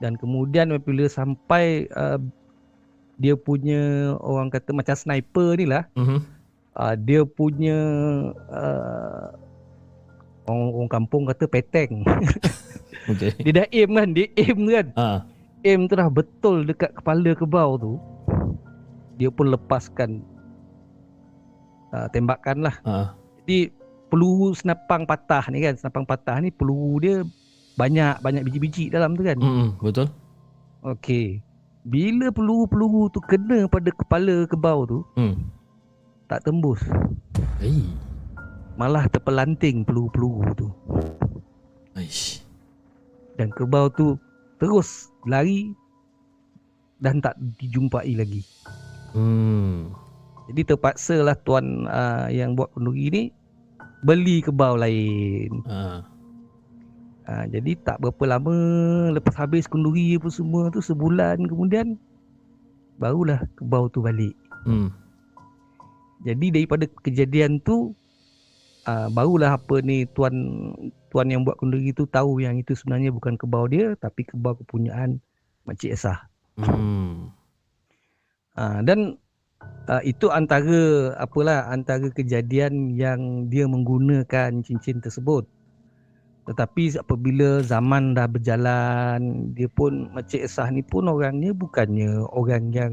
Dan kemudian bila sampai uh, dia punya orang kata macam sniper ni lah. Mhm. uh, dia punya uh, orang, orang kampung kata peteng. [LAUGHS] Okey. [LAUGHS] dia dah aim kan, dia aim kan. Ah. Aim tu dah betul dekat kepala kebau tu. Dia pun lepaskan uh, tembakan lah. Ah. Jadi peluru senapang patah ni kan, senapang patah ni peluru dia banyak banyak biji-biji dalam tu kan. Hmm. Betul. Okey. Bila peluru-peluru tu kena pada kepala kebau tu, Hmm. tak tembus. Hey. Malah terpelanting peluru-peluru tu. Aish. Dan kerbau tu terus lari dan tak dijumpai lagi. Hmm. Jadi terpaksa lah tuan uh, yang buat kenduri ni beli kebau lain. Ah. Uh, jadi tak berapa lama lepas habis kenduri apa semua tu sebulan kemudian barulah kebau tu balik. Hmm. Jadi daripada kejadian tu uh, barulah apa ni tuan tuan yang buat kenduri tu tahu yang itu sebenarnya bukan kebau dia tapi kebau kepunyaan Makcik Esah. Hmm. Uh, dan uh, itu antara apalah antara kejadian yang dia menggunakan cincin tersebut. Tetapi apabila zaman dah berjalan, dia pun Makcik Esah ni pun orangnya bukannya orang yang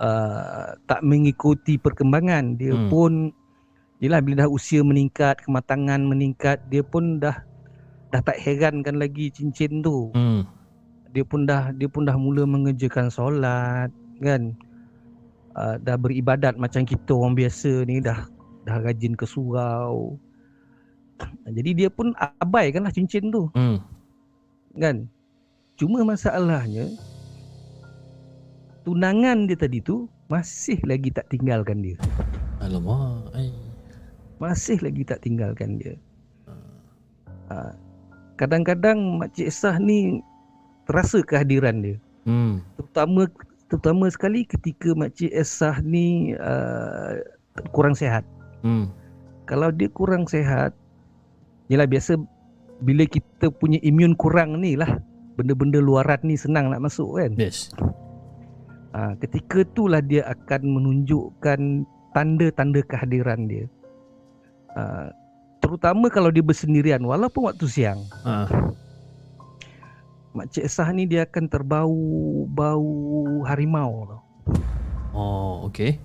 uh, tak mengikuti perkembangan. Dia Hmm. pun Yelah bila dah usia meningkat, kematangan meningkat, dia pun dah dah tak herankan lagi cincin tu. Hmm. Dia pun dah dia pun dah mula mengerjakan solat, kan? Uh, dah beribadat macam kita orang biasa ni dah dah rajin ke surau. Jadi dia pun abaikanlah cincin tu, Hmm. kan? Cuma masalahnya tunangan dia tadi tu masih lagi tak tinggalkan dia. Alamak. Ai. Masih lagi tak tinggalkan dia. Ha, kadang-kadang Makcik Sah ni terasa kehadiran dia. Hmm. Terutama terutama sekali ketika Makcik Esah ni uh, kurang sihat. Hmm. Kalau dia kurang sihat, yelah biasa bila kita punya imun kurang ni lah benda-benda luaran ni senang nak masuk kan. Yes. Ha, ketika itulah dia akan menunjukkan tanda-tanda kehadiran dia. Ha, terutama kalau dia bersendirian walaupun waktu siang. Ha. Makcik Sah ni dia akan terbau bau harimau tau. Oh, okay.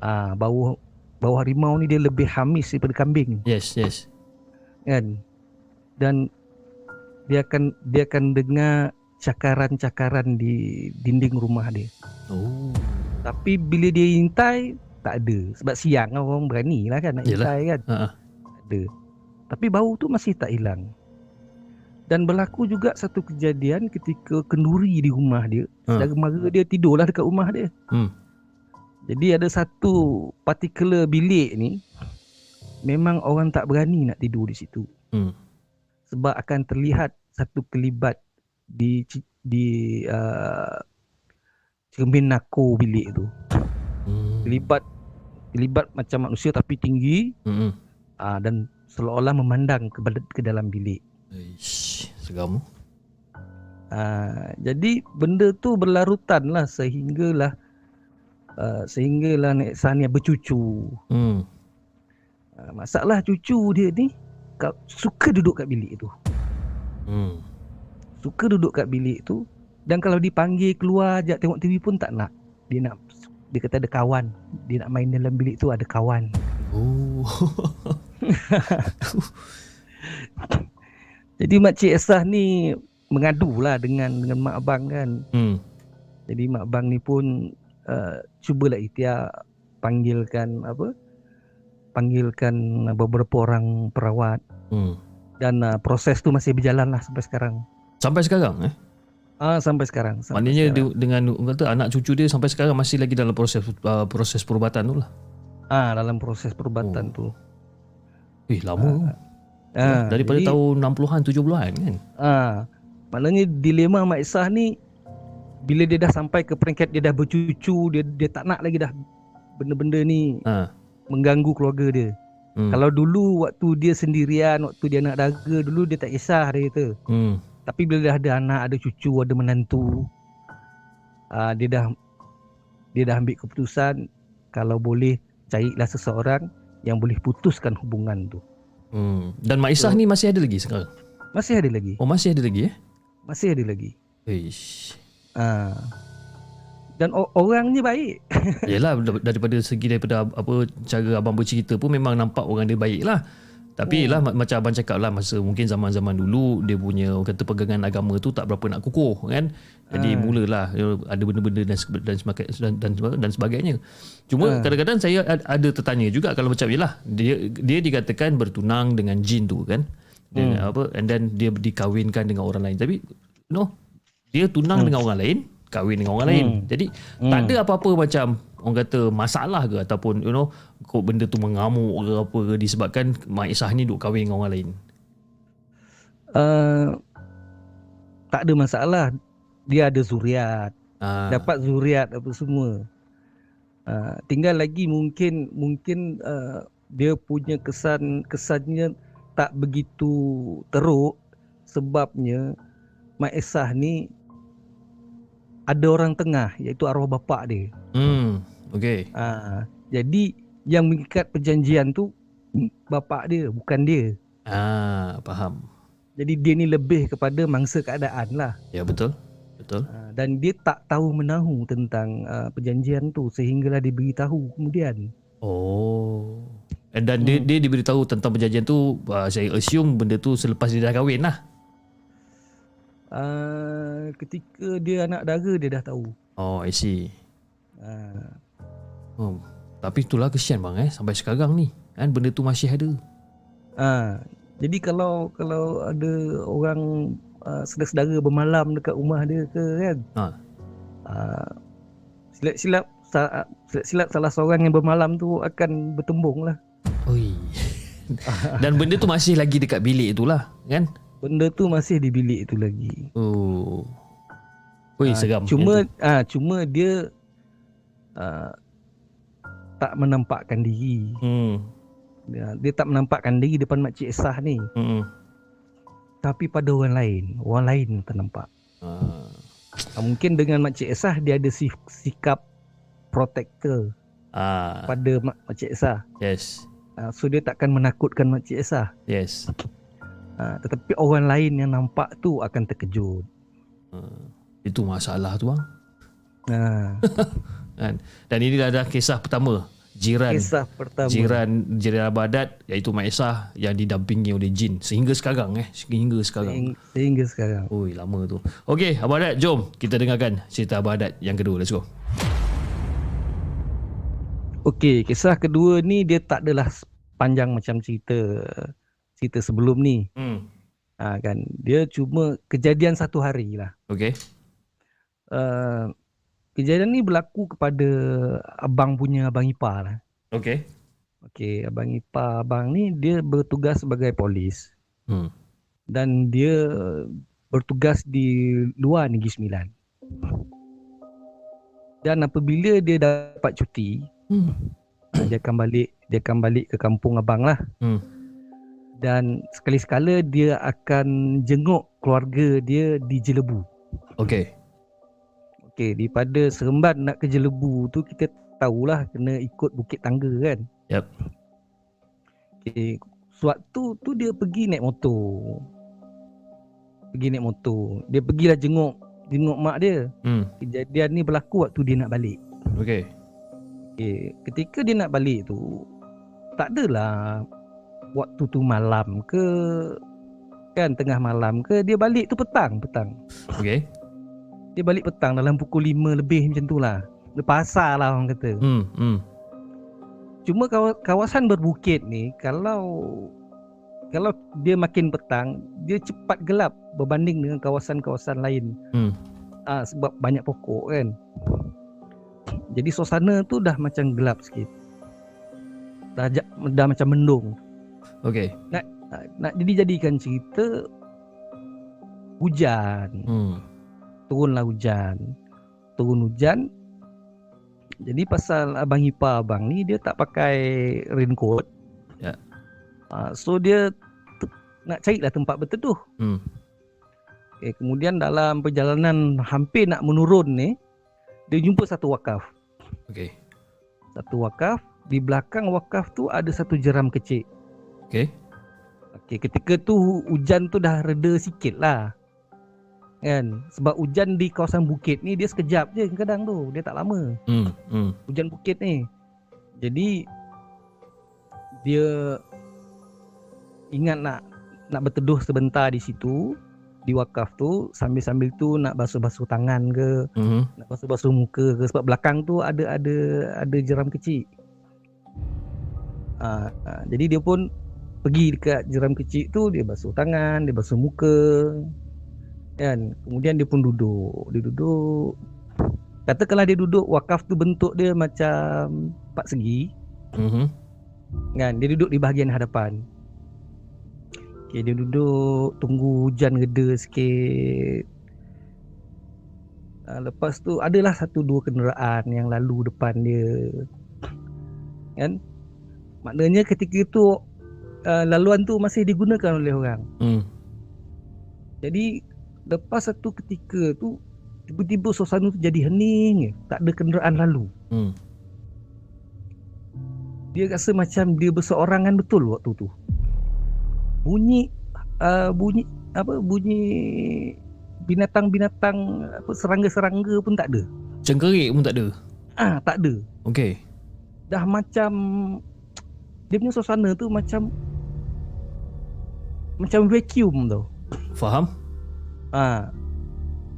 Ah, bau bau harimau ni dia lebih hamis daripada kambing Yes, yes. Kan. Dan dia akan dia akan dengar cakaran-cakaran di dinding rumah dia. Oh. Tapi bila dia intai tak ada sebab siang kan orang berani lah kan nak Yelah. intai kan. Ha. ha. Tak ada. Tapi bau tu masih tak hilang. Dan berlaku juga satu kejadian ketika kenduri di rumah dia. Ha. Saudara mara dia tidurlah dekat rumah dia. Hmm. Jadi ada satu particular bilik ni memang orang tak berani nak tidur di situ. Hmm. Sebab akan terlihat satu kelibat di di uh, cermin nako bilik tu. Hmm. Kelibat kelibat macam manusia tapi tinggi Hmm. uh, dan seolah-olah memandang ke, ke dalam bilik. Ish, seram. Uh, jadi benda tu berlarutan lah sehinggalah uh, sehinggalah Nek Sania bercucu. Hmm. Uh, masalah cucu dia ni suka duduk kat bilik tu. Hmm. Suka duduk kat bilik tu dan kalau dipanggil keluar ajak tengok TV pun tak nak. Dia nak dia kata ada kawan. Dia nak main dalam bilik tu ada kawan. Oh. [LAUGHS] Jadi makcik Esah ni mengadulah dengan dengan mak abang kan. hmm. Jadi mak abang ni pun uh, cubalah ikhtiar panggilkan apa? Panggilkan beberapa orang perawat Hmm. dan uh, proses tu masih berjalan lah sampai sekarang. Sampai sekarang eh? Ah sampai sekarang. Sampai Maknanya sekarang. dia, dengan kata anak cucu dia sampai sekarang masih lagi dalam proses uh, proses perubatan tu lah. ah dalam proses perubatan tu. Eh lama. Ah, Daripada jadi, tahun 60-an 70-an kan. ah maknanya dilema Mak Isah ni bila dia dah sampai ke peringkat dia dah bercucu, dia dia tak nak lagi dah benda-benda ni Ha. Mengganggu keluarga dia. Hmm. Kalau dulu waktu dia sendirian, waktu dia nak daga dulu dia tak kisah dia kata. Hmm. Tapi bila dah ada anak, ada cucu, ada menantu, ah dia dah dia dah ambil keputusan kalau boleh carilah seseorang yang boleh putuskan hubungan tu. Hmm. Dan Mak Isah ni masih ada lagi sekarang. Masih ada lagi. Oh masih ada lagi eh? Masih ada lagi. Ish. Ah. Dan o- orangnya baik. [LAUGHS] Yelah dar- daripada segi daripada apa cara abang bercerita pun memang nampak orang dia baik lah. Tapi lah ma- macam abang cakap lah masa mungkin zaman-zaman dulu dia punya orang kata pegangan agama tu tak berapa nak kukuh kan. Jadi mulalah you know, ada benda-benda dan dan dan, dan, dan sebagainya. Cuma kadang-kadang saya ad- ada tertanya juga kalau macam yalah dia dia dikatakan bertunang dengan jin tu kan. Dan apa and then dia dikahwinkan dengan orang lain. Tapi no dia tunang dengan orang lain kahwin dengan orang lain. Jadi tak ada apa-apa macam orang kata masalah ke ataupun you know kok benda tu mengamuk ke apa ke disebabkan Mak Isah ni duk kahwin dengan orang lain. Uh, tak ada masalah. Dia ada zuriat. Ah, dapat zuriat apa semua. Uh, tinggal lagi mungkin mungkin uh, dia punya kesan kesannya tak begitu teruk sebabnya Mak Esah ni ada orang tengah iaitu arwah bapa dia. Hmm, okey. Uh, jadi yang mengikat perjanjian tu bapa dia bukan dia. Ah, faham. Jadi dia ni lebih kepada mangsa keadaan lah. Ya betul. Betul. Uh, dan dia tak tahu menahu tentang uh, perjanjian tu sehinggalah dia beritahu kemudian. Oh. Dan dia, dia diberitahu tentang perjanjian tu uh, Saya assume benda tu selepas dia dah kahwin lah Uh, ketika dia anak dara dia dah tahu. Oh I see Uh, oh, Tapi itulah kesian bang eh Sampai sekarang ni Kan benda tu masih ada uh, jadi kalau kalau ada orang uh, saudara-saudara bermalam dekat rumah dia ke kan. Ha. Uh, silap-silap sa- silap-silap salah seorang yang bermalam tu akan bertembung lah. Oi. [LAUGHS] Dan benda tu masih lagi dekat bilik tu lah Kan Benda tu masih di bilik tu lagi. Oh Oi Ah, seram Cuma ah cuma dia uh, tak menampakkan diri. hmm. Dia, dia tak menampakkan diri depan makcik Esah ni. Hmm. Tapi pada orang lain, orang lain ternampak. Ah. Ah, mungkin dengan makcik Esah dia ada sikap protector ah. pada mak, makcik Esah. Yes Ah, so dia takkan menakutkan makcik Esah. Yes Ah, tetapi orang lain yang nampak tu akan terkejut. Ah. Itu masalah tu bang Ah, [LAUGHS] kan? Dan ini adalah kisah pertama Jiran kisah pertama. Jiran Jiran Abadat Iaitu Mak Esah Yang didampingi oleh jin Sehingga sekarang eh Sehingga sekarang Sehingga, sehingga sekarang. Oi lama tu Okey Abadat jom Kita dengarkan cerita Abadat yang kedua Let's go Okey, kisah kedua ni dia tak adalah panjang macam cerita cerita sebelum ni. hmm. Ha, kan dia cuma kejadian satu hari lah. Okey Uh, kejadian ni berlaku kepada abang punya abang ipar lah. Okey Okey, abang ipar abang ni dia bertugas sebagai polis hmm. dan dia bertugas di luar Negeri Sembilan. Dan apabila dia dapat cuti, Hmm. dia akan balik dia akan balik ke kampung abang lah. Hmm. Dan sekali-sekala dia akan jenguk keluarga dia di Jelebu. Okey Okey, daripada Seremban nak ke Jelebu tu kita tahulah kena ikut bukit tangga kan. Yep. Okey, sewaktu tu dia pergi naik motor. Pergi naik motor. Dia pergilah jenguk jenguk mak dia. hmm. Kejadian ni berlaku waktu dia nak balik. Okey Okey, ketika dia nak balik tu tak adalah waktu tu malam ke kan tengah malam ke dia balik tu petang petang. Okey Dia balik petang dalam pukul 5 lebih macam tu lah. Pasar lah orang kata. hmm. Hmm. Cuma kawa- kawasan berbukit ni kalau kalau dia makin petang dia cepat gelap berbanding dengan kawasan-kawasan lain. Hmm. Ah sebab banyak pokok kan. Jadi suasana tu dah macam gelap sikit. Dah dah macam mendung. Okey Nak, nak jadi jadikan cerita hujan. hmm. turunlah hujan. Turun hujan. Jadi pasal abang ipar abang ni dia tak pakai raincoat. Ya. Uh, so dia t- nak carilah tempat berteduh. Hmm. Okay, kemudian dalam perjalanan hampir nak menurun ni dia jumpa satu wakaf. Okey Satu wakaf, di belakang wakaf tu ada satu jeram kecil. Okey Okey, ketika tu hujan tu dah reda sikit lah. Kan? Sebab hujan di kawasan bukit ni dia sekejap je kadang tu. Dia tak lama. hmm. Hmm. hujan bukit ni. Jadi dia ingat nak nak berteduh sebentar di situ di wakaf tu sambil-sambil tu nak basuh-basuh tangan ke, Hmm. nak basuh-basuh muka ke sebab belakang tu ada ada ada jeram kecil. Ha, ha, jadi dia pun pergi dekat jeram kecil tu dia basuh tangan, dia basuh muka. Kan? Kemudian dia pun duduk. Dia duduk Katakanlah dia duduk wakaf tu bentuk dia macam empat segi Hmm. kan dia duduk di bahagian hadapan Okay, dia duduk tunggu hujan reda sikit. Uh, lepas tu adalah satu dua kenderaan yang lalu depan dia. Kan? Maknanya ketika itu uh, laluan tu masih digunakan oleh orang. Hmm. Jadi lepas satu ketika tu tiba-tiba suasana tu jadi hening. Tak ada kenderaan lalu. Hmm. Dia rasa macam dia berseorangan betul waktu tu. Bunyi uh, bunyi apa bunyi binatang-binatang apa serangga-serangga pun tak ada. Cengkerik pun tak ada Ah, tak ada. Okey Dah macam dia punya suasana tu macam macam vacuum tau. Faham? Ha.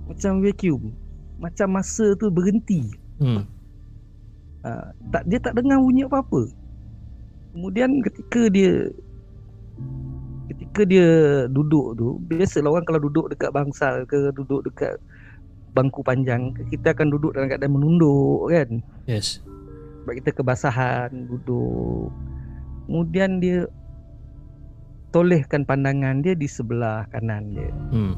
Macam vacuum. Macam masa tu berhenti. Hmm. Ha. Tak dia tak dengar bunyi apa-apa. Kemudian ketika dia ketika dia duduk tu, biasalah orang kalau duduk dekat bangsal ke duduk dekat bangku panjang, kita akan duduk dalam keadaan menunduk kan. Yes. Sebab kita kebasahan duduk. Kemudian dia tolehkan pandangan dia di sebelah kanan dia. Hmm.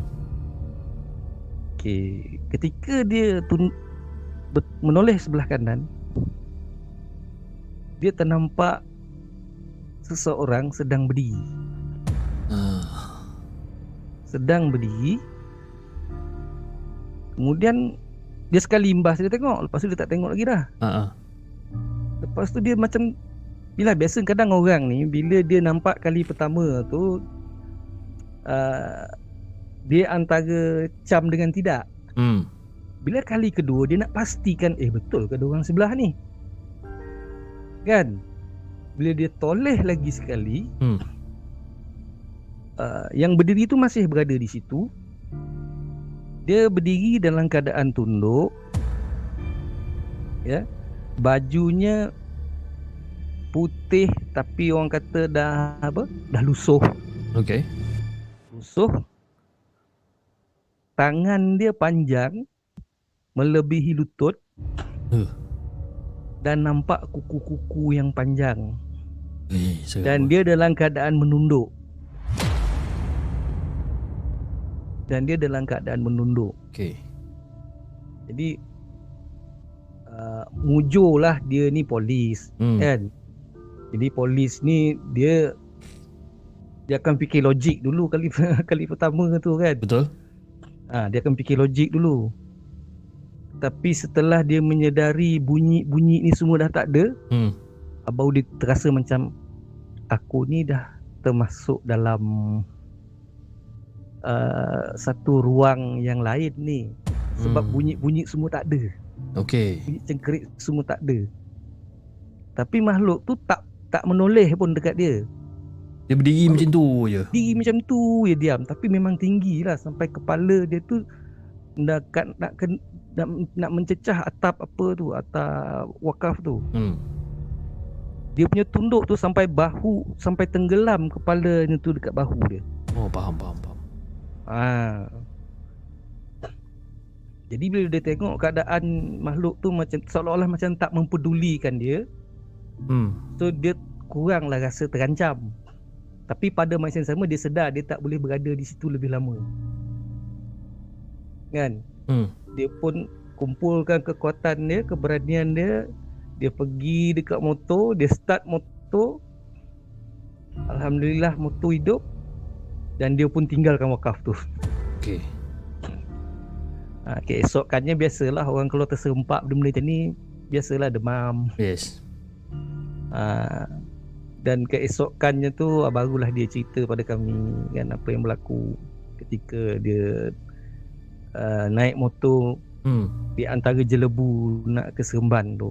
Okey, ketika dia tun- menoleh sebelah kanan, dia ternampak seseorang sedang berdiri. Ah. Sedang berdiri. Kemudian dia sekali imbas dia tengok, lepas tu dia tak tengok lagi dah. Ah. ah. Lepas tu dia macam Bila biasa kadang orang ni Bila dia nampak kali pertama tu uh, Dia antara cam dengan tidak. Hmm. Bila kali kedua dia nak pastikan Eh betul ke ada orang sebelah ni? Kan? Bila dia toleh lagi sekali Hmm. uh, Yang berdiri tu masih berada di situ. Dia berdiri dalam keadaan tunduk. Ya? Bajunya Putih Tapi orang kata dah Apa Dah lusuh Okay. Lusuh Tangan dia panjang Melebihi lutut Huh. Dan nampak kuku-kuku yang panjang Eh. Dan dia dalam keadaan menunduk Dan dia dalam keadaan menunduk Okay. Jadi uh, Mujur lah dia ni polis Hmm. kan Jadi polis ni dia Dia akan fikir logik dulu kali [LAUGHS] kali pertama tu kan Betul? ha, Dia akan fikir logik dulu Tapi setelah dia menyedari bunyi-bunyi ni semua dah tak ada Hmm. Abang dia terasa macam Aku ni dah termasuk dalam uh, Satu ruang yang lain ni Sebab Hmm. bunyi-bunyi semua tak ada Okay. Bunyi cengkerik semua tak ada Tapi makhluk tu tak tak menoleh pun dekat dia Dia berdiri macam tu je. Diri macam tu je diam Tapi memang tinggi lah Sampai kepala dia tu Nak, nak, nak, nak mencecah atap apa tu Atap wakaf tu Hmm. Dia punya tunduk tu sampai bahu Sampai tenggelam kepalanya tu dekat bahu dia Oh, faham, faham, faham. ha. Jadi bila dia tengok keadaan makhluk tu macam Seolah-olah macam tak mempedulikan dia Hmm. So dia kuranglah rasa terancam. Tapi pada masa yang sama dia sedar dia tak boleh berada di situ lebih lama. Kan? Hmm. Dia pun kumpulkan kekuatan dia, keberanian dia. Dia pergi dekat motor, dia start motor. Alhamdulillah motor hidup. Dan dia pun tinggalkan wakaf tu. Okay. ha, Keesokannya biasalah orang kalau terserempak benda-benda macam ni. Biasalah demam. Yes. Ha, Dan keesokannya tu ah, barulah dia cerita pada kami kan Apa yang berlaku ketika dia uh, naik motor Hmm. di antara jelebu nak ke Seremban tu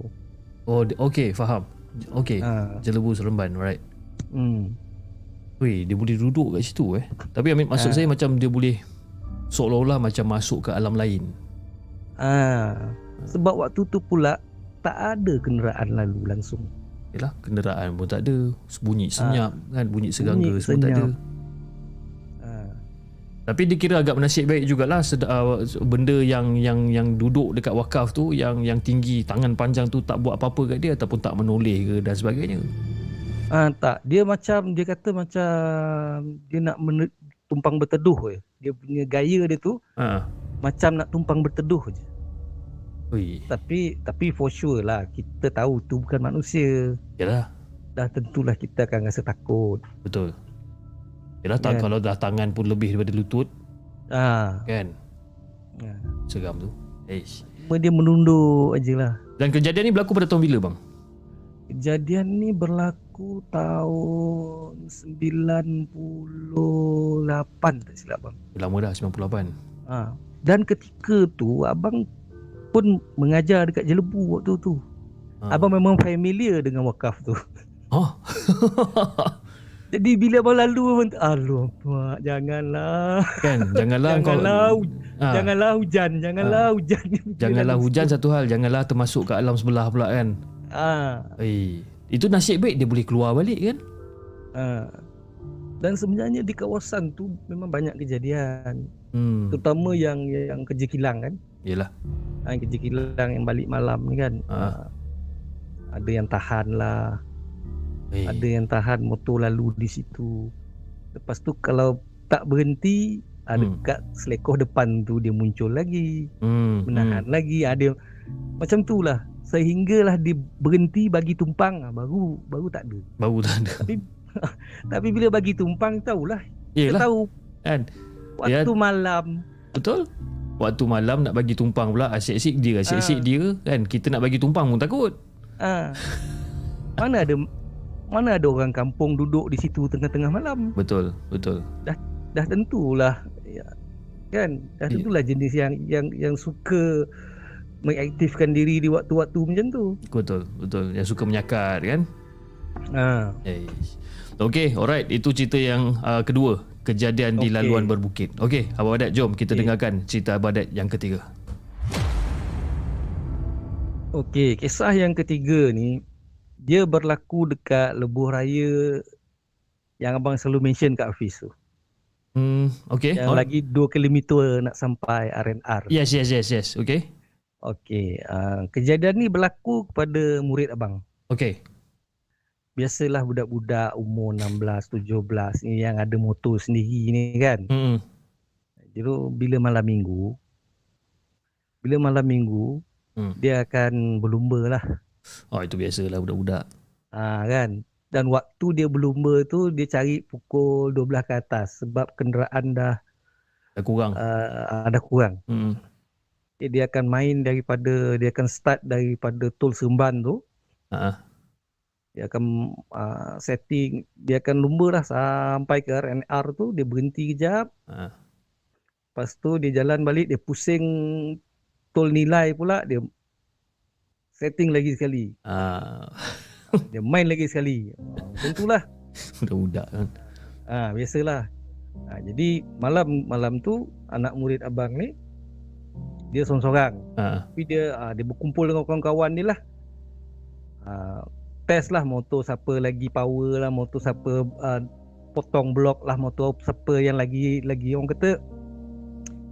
Oh, okay, faham. Okay. ha, Jelebu Seremban, right. hmm. Weh, dia boleh duduk kat situ eh. Tapi Amin maksud Ah. saya macam dia boleh seolah-olah macam masuk ke alam lain. ha. Sebab waktu tu pula tak ada kenderaan lalu langsung Yalah, kenderaan pun tak ada. Bunyi senyap kan, bunyi serangga Bunyi semua tak ada. senyap. ha. Tapi dia kira agak bernasib baik jugalah sed- uh, benda yang yang yang duduk dekat wakaf tu yang yang tinggi tangan panjang tu tak buat apa-apa kat dia ataupun tak menoleh ke dan sebagainya. Ah tak, dia macam dia kata macam dia nak tumpang berteduh je. Dia punya gaya dia tu Ha. macam nak tumpang berteduh je. Ui, Tapi tapi for sure lah kita tahu tu bukan manusia. yalah, Dah tentulah kita akan rasa takut. betul. Yalah tak Kan. kalau dah tangan pun lebih daripada lutut Ah. kan. ah. Seram tu. Eish. Cuma dia menunduk aje lah. Dan kejadian ni berlaku pada tahun bila bang? Kejadian ni berlaku tahun 98 tak silap bang. Lama dah 98. Ha. Dan ketika tu abang pun mengajar dekat Jelebu waktu tu. Ha. Abang memang familiar dengan wakaf tu. Oh. [LAUGHS] Jadi bila abang lalu abang tu, alamak janganlah. kan janganlah [LAUGHS] kau Janganlah hu- Ah, Janganlah hujan, janganlah hujan. [LAUGHS] janganlah hujan satu hal, janganlah termasuk ke alam sebelah pula kan. Ah, Eh, itu nasib baik dia boleh keluar balik kan? ah. Dan sebenarnya di kawasan tu memang banyak kejadian, Hmm. terutama yang yang kerja kilang kan. Yalah. Ah, kerja kilang yang balik malam ni kan. Ah. Ah. Ada yang tahan lah, Eh. ada yang tahan motor lalu di situ. Lepas tu kalau tak berhenti, ah, Hmm. dekat selekoh depan tu dia muncul lagi. Hmm. menahan lagi ada macam tu lah sehinggalah dia berhenti bagi tumpang ah, baru baru tak ada Hmm. Baru tak ada. [LAUGHS] tapi bila bagi tumpang tahulah kita Yalah tahu kan. waktu Ya. malam Betul? Waktu malam nak bagi tumpang pula asyik-asyik dia, asyik-asyik Ah. dia kan. Kita nak bagi tumpang pun takut. ah mana ada mana ada orang kampung duduk di situ tengah-tengah malam Betul, betul. dah tentulah ya, kan dah Ya. tentulah jenis yang yang yang suka mengaktifkan diri di waktu-waktu macam tu Betul, betul. Yang suka menyakat kan. ah Eh. Okey, alright. Itu cerita yang uh, kedua. Kejadian di Okey. laluan berbukit. Okey, Abang Adat, jom kita Okey. dengarkan cerita Abang Adat yang ketiga. Okey, kisah yang ketiga ni dia berlaku dekat lebuh raya yang abang selalu mention kat Hafiz tu. Hmm, okey. Yang lagi 2 km nak sampai RNR. Yes, yes, yes, yes. Okey. Okey, uh, kejadian ni berlaku kepada murid abang. Okey. Biasalah budak-budak umur 16, 17 ni yang ada motor sendiri ni kan. Hmm. Jadi bila malam minggu bila malam minggu Hmm. dia akan berlumba lah. Oh, itu biasalah budak-budak. Ha, kan dan waktu dia berlumba tu dia cari pukul 12 ke atas sebab kenderaan dah Dah kurang. uh, dah kurang. Hmm. Dia akan main daripada dia akan start daripada tol Seremban tu. Ha. Dia akan uh, setting dia akan lumba lah sampai ke RNR tu dia berhenti kejap. Ha. Lepas tu dia jalan balik dia pusing tol nilai pula dia setting lagi sekali. Ah, Dia main lagi sekali. Uh, macam itulah. budak-budak kan. Ah ha, biasalah. Ha, jadi malam malam tu anak murid abang ni dia seorang-seorang. Ha. Tapi dia ha, dia berkumpul dengan kawan-kawan dia lah. Ha, test lah motor siapa lagi power lah, motor siapa uh, potong blok lah, motor siapa yang lagi lagi orang kata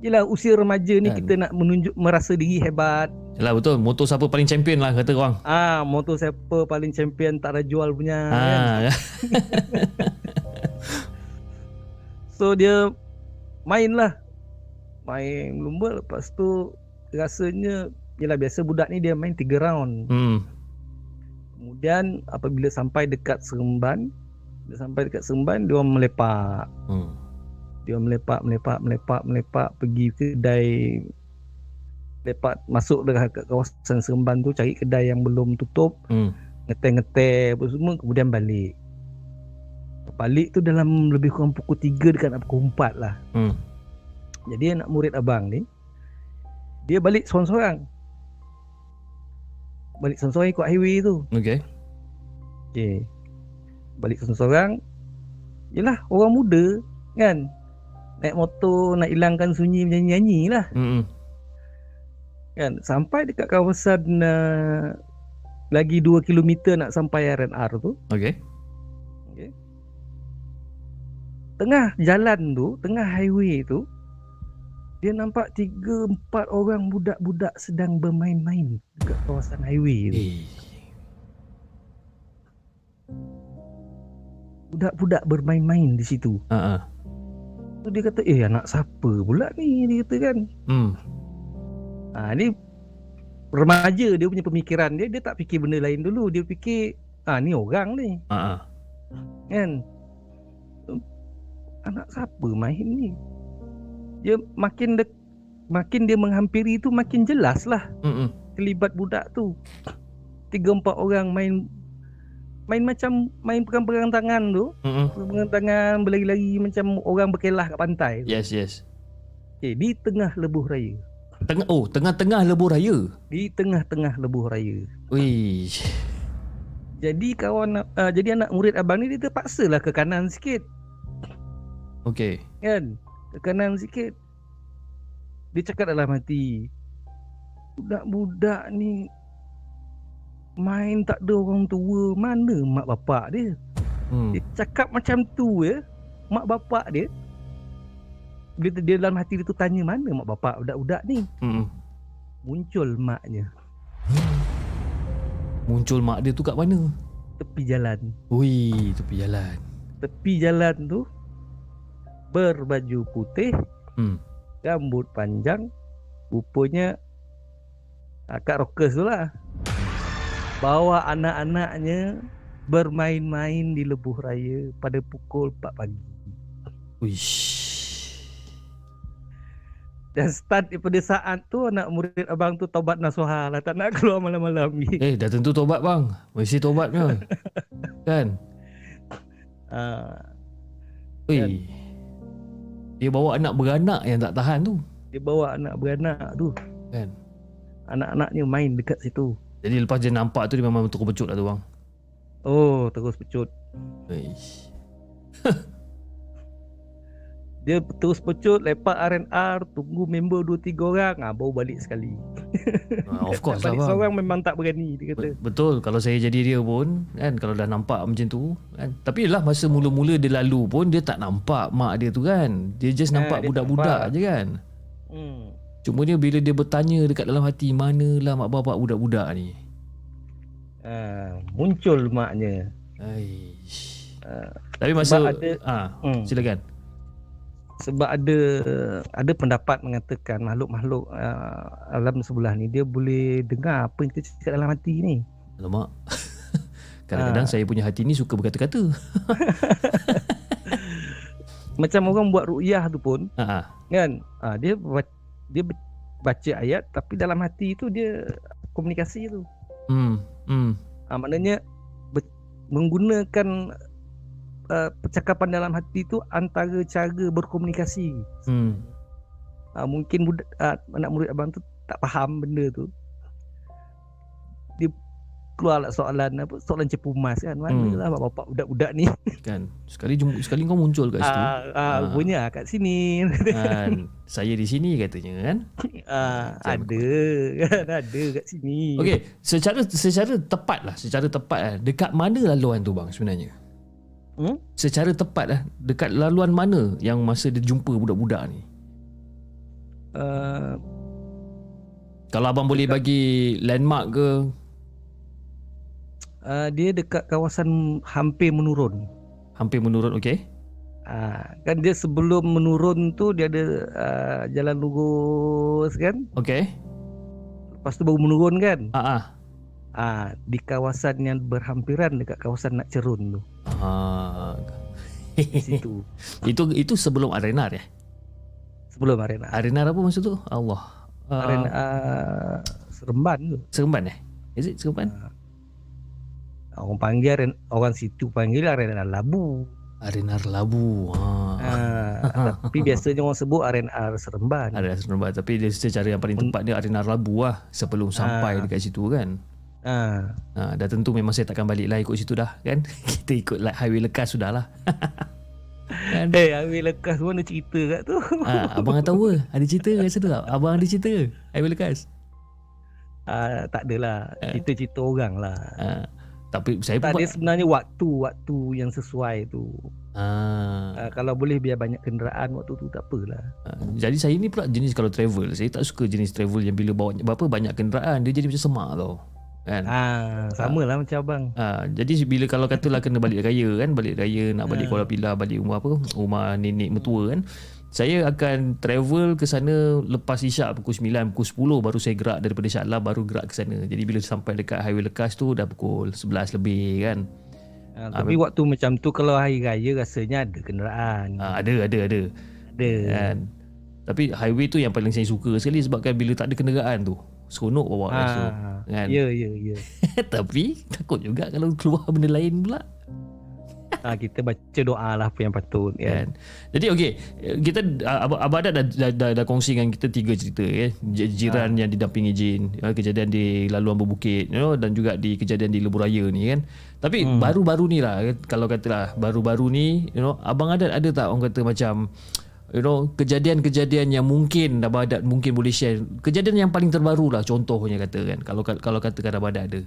Yelah usia remaja ni Kan. kita nak menunjuk merasa diri hebat. Yalah betul. Motor siapa paling champion lah kata orang. Ah, motor siapa paling champion tak ada jual punya kan. Ah, [LAUGHS] So dia main lah Main lumba lepas tu Rasanya Yelah biasa budak ni dia main 3 round hmm. Kemudian apabila sampai dekat Seremban Dia sampai dekat Seremban Dia orang melepak Hmm. Dia orang melepak, melepak, melepak, melepak Pergi ke kedai Lepak masuk dekat kawasan Seremban tu Cari kedai yang belum tutup Hmm. Ngeteh-ngeteh apa semua Kemudian balik Balik tu dalam lebih kurang pukul 3 dekat nak pukul 4 lah Hmm. Jadi anak murid abang ni Dia balik seorang-seorang Balik seorang-seorang ikut highway tu. Okay. Okay Balik seorang-seorang Yelah orang muda Kan? Naik motor nak hilangkan sunyi menyanyi-nyanyi lah. Hmm. kan? Sampai dekat kawasan uh, Lagi 2 km nak sampai RNR tu. Okay. Tengah jalan tu Tengah highway tu Dia nampak 3-4 orang budak-budak sedang bermain-main Dekat kawasan highway tu Eh. Budak-budak bermain-main di situ Ha ah. Tu dia kata eh anak siapa pula ni Dia kata kan Hmm. ha, Ni Remaja dia punya pemikiran dia Dia tak fikir benda lain dulu Dia fikir Ah ni orang ni Ha ah. kan anak siapa main ni dia makin dek, makin dia menghampiri tu makin jelas lah kelibat budak tu tiga empat orang main main macam main pegang-pegang tangan tu pegang tangan berlari-lari macam orang berkelah kat pantai Yes, yes. okay, di tengah lebuh raya Tengah oh, tengah-tengah lebuh raya. di tengah-tengah lebuh raya Wih. Jadi kawan uh, jadi anak murid abang ni dia terpaksa lah ke kanan sikit Okey. kan. Ke kanan sikit. Dia cakap dalam hati. Budak-budak ni main tak ada orang tua, mana mak bapak dia? Hmm. Dia cakap macam tu ya. Mak bapak dia dia, dia dalam hati dia tu tanya mana mak bapak budak-budak ni. Hmm. Muncul maknya Muncul mak dia tu kat mana? tepi jalan. Ui, tepi jalan. Tepi jalan tu berbaju putih, Hmm. rambut panjang, rupanya akak rockers tu lah. Bawa anak-anaknya bermain-main di lebuh raya pada pukul 4 pagi. Uish. Dan start daripada saat tu anak murid abang tu taubat nasuha lah tak nak keluar malam-malam ni. Eh, dah tentu tobat bang. Mesti tobatnya. kan? Uh, [LAUGHS] Ui. Dia bawa anak beranak yang tak tahan tu. dia bawa anak beranak tu. Kan? Anak-anaknya main dekat situ. Jadi lepas dia nampak tu dia memang betul pecut lah tu bang. Oh, terus pecut. Uish. [LAUGHS] Dia terus pecut, lepak R&R, tunggu member 2-3 orang, ah, baru balik sekali. Ah, of [LAUGHS] course lah balik seorang memang tak berani, dia kata. Be- Betul kalau saya jadi dia pun kan kalau dah nampak macam tu kan tapi lah masa mula-mula dia lalu pun dia tak nampak mak dia tu kan dia just Ha, nampak dia budak-budak nampak. je kan Hmm. cuma dia bila dia bertanya dekat dalam hati manalah mak bapak budak-budak ni Ah, muncul maknya. Aish. Ah, tapi masa ada- ah Hmm. silakan Sebab ada ada pendapat mengatakan makhluk-makhluk uh, alam sebelah ni dia boleh dengar apa yang kita cakap dalam hati ni. alamak [LAUGHS] kadang-kadang Ah. saya punya hati ni suka berkata-kata [LAUGHS] Macam orang buat ru'yah tu pun ha ah. kan ah, dia dia baca ayat tapi dalam hati tu dia komunikasi tu. hmm hmm Ah, maknanya be- menggunakan uh, percakapan dalam hati tu antara cara berkomunikasi. hmm. Ah, mungkin budak, ah, anak murid abang tu tak faham benda tu. Dia keluarlah soalan apa soalan cepu mas kan. Mana Hmm. lah bapak budak-budak ni. [LAUGHS] Kan? Sekali jum- sekali kau muncul kat situ. Ah, ah, Ah. punya kat sini. Kan? [LAUGHS] Saya di sini katanya kan? Macam ada kan? Ada kat sini. Okey, secara secara tepat lah, secara tepat lah, dekat mana laluan tu bang sebenarnya? Hmm? Secara tepat lah, dekat laluan mana yang masa dia jumpa budak-budak ni? uh, Kalau abang boleh bagi landmark ke? uh, dia dekat kawasan hampir menurun Hampir menurun, okey? ah, kan dia sebelum menurun tu dia ada uh, jalan lurus kan Okey. lepas tu baru menurun kan Ah ah. ah, di kawasan yang berhampiran dekat kawasan nak cerun tu Ah. di situ [LAUGHS] itu itu sebelum Arenar ya? sebelum arena Arenar apa maksud tu? Allah. Ah, arena uh, Seremban tu Seremban eh? Is it Seremban? orang panggil arena, orang situ panggil arena labu Arenar Labu. Ah. ah, [LAUGHS] tapi biasanya orang sebut arena Seremban Ada Seremban tapi dia secara yang paling tepat dia Arenar Labu lah sebelum sampai Ah. dekat situ kan. Ah, Ha, dah tentu memang saya takkan balik lah ikut situ dah kan. [LAUGHS] Kita ikut like highway lekas sudah lah. [LAUGHS] kan? eh ambil lekas mana cerita kat tu Ha, abang tak tahu ke? Ada cerita kat situ tak? Abang ada cerita ke? Highway lekas. ah, tak adalah Eh. cerita-cerita orang lah Ha, tapi saya tak pun dia sebenarnya waktu-waktu yang sesuai tu ha, ah, kalau boleh biar banyak kenderaan waktu tu tak apalah ha, jadi saya ni pula jenis kalau travel, saya tak suka jenis travel yang bila bawa berapa banyak kenderaan dia jadi macam semak tau. Kan? ah, sama lah macam abang Ha, jadi bila kalau katalah kena balik raya kan, balik raya nak balik Ha. Kuala Pilah, balik rumah apa? Rumah nenek mertua kan. Saya akan travel ke sana lepas isyak pukul 9, pukul 10 baru saya gerak daripada Shah Alam baru gerak ke sana. Jadi bila sampai dekat highway lekas tu dah pukul 11 lebih kan. ah, tapi waktu macam tu kalau hari raya rasanya ada kenderaan Ha, ada ada ada ada kan. Tapi highway tu yang paling saya suka sekali sebab kan bila tak ada kenderaan tu seronok bawa ah, rasa kan. ya ya ya [LAUGHS] Tapi takut juga kalau keluar benda lain pula. [LAUGHS] ah, kita baca doa lah apa yang patut ya. kan. Jadi okey, kita Ab- Abang Adat dah, dah, dah, dah kongsi dengan kita tiga cerita ya. J- Jiran yang didampingi jin, ya, kejadian di laluan berbukit you know, dan juga di kejadian di lebuh raya ni kan. Tapi hmm. baru-baru ni lah kalau katalah baru-baru ni you know Abang Adat ada tak orang kata macam you know kejadian-kejadian yang mungkin Abang Adat mungkin boleh share. Kejadian yang paling terbaru lah contohnya kata kan. Kalau kalau katakan Abang Adat ada.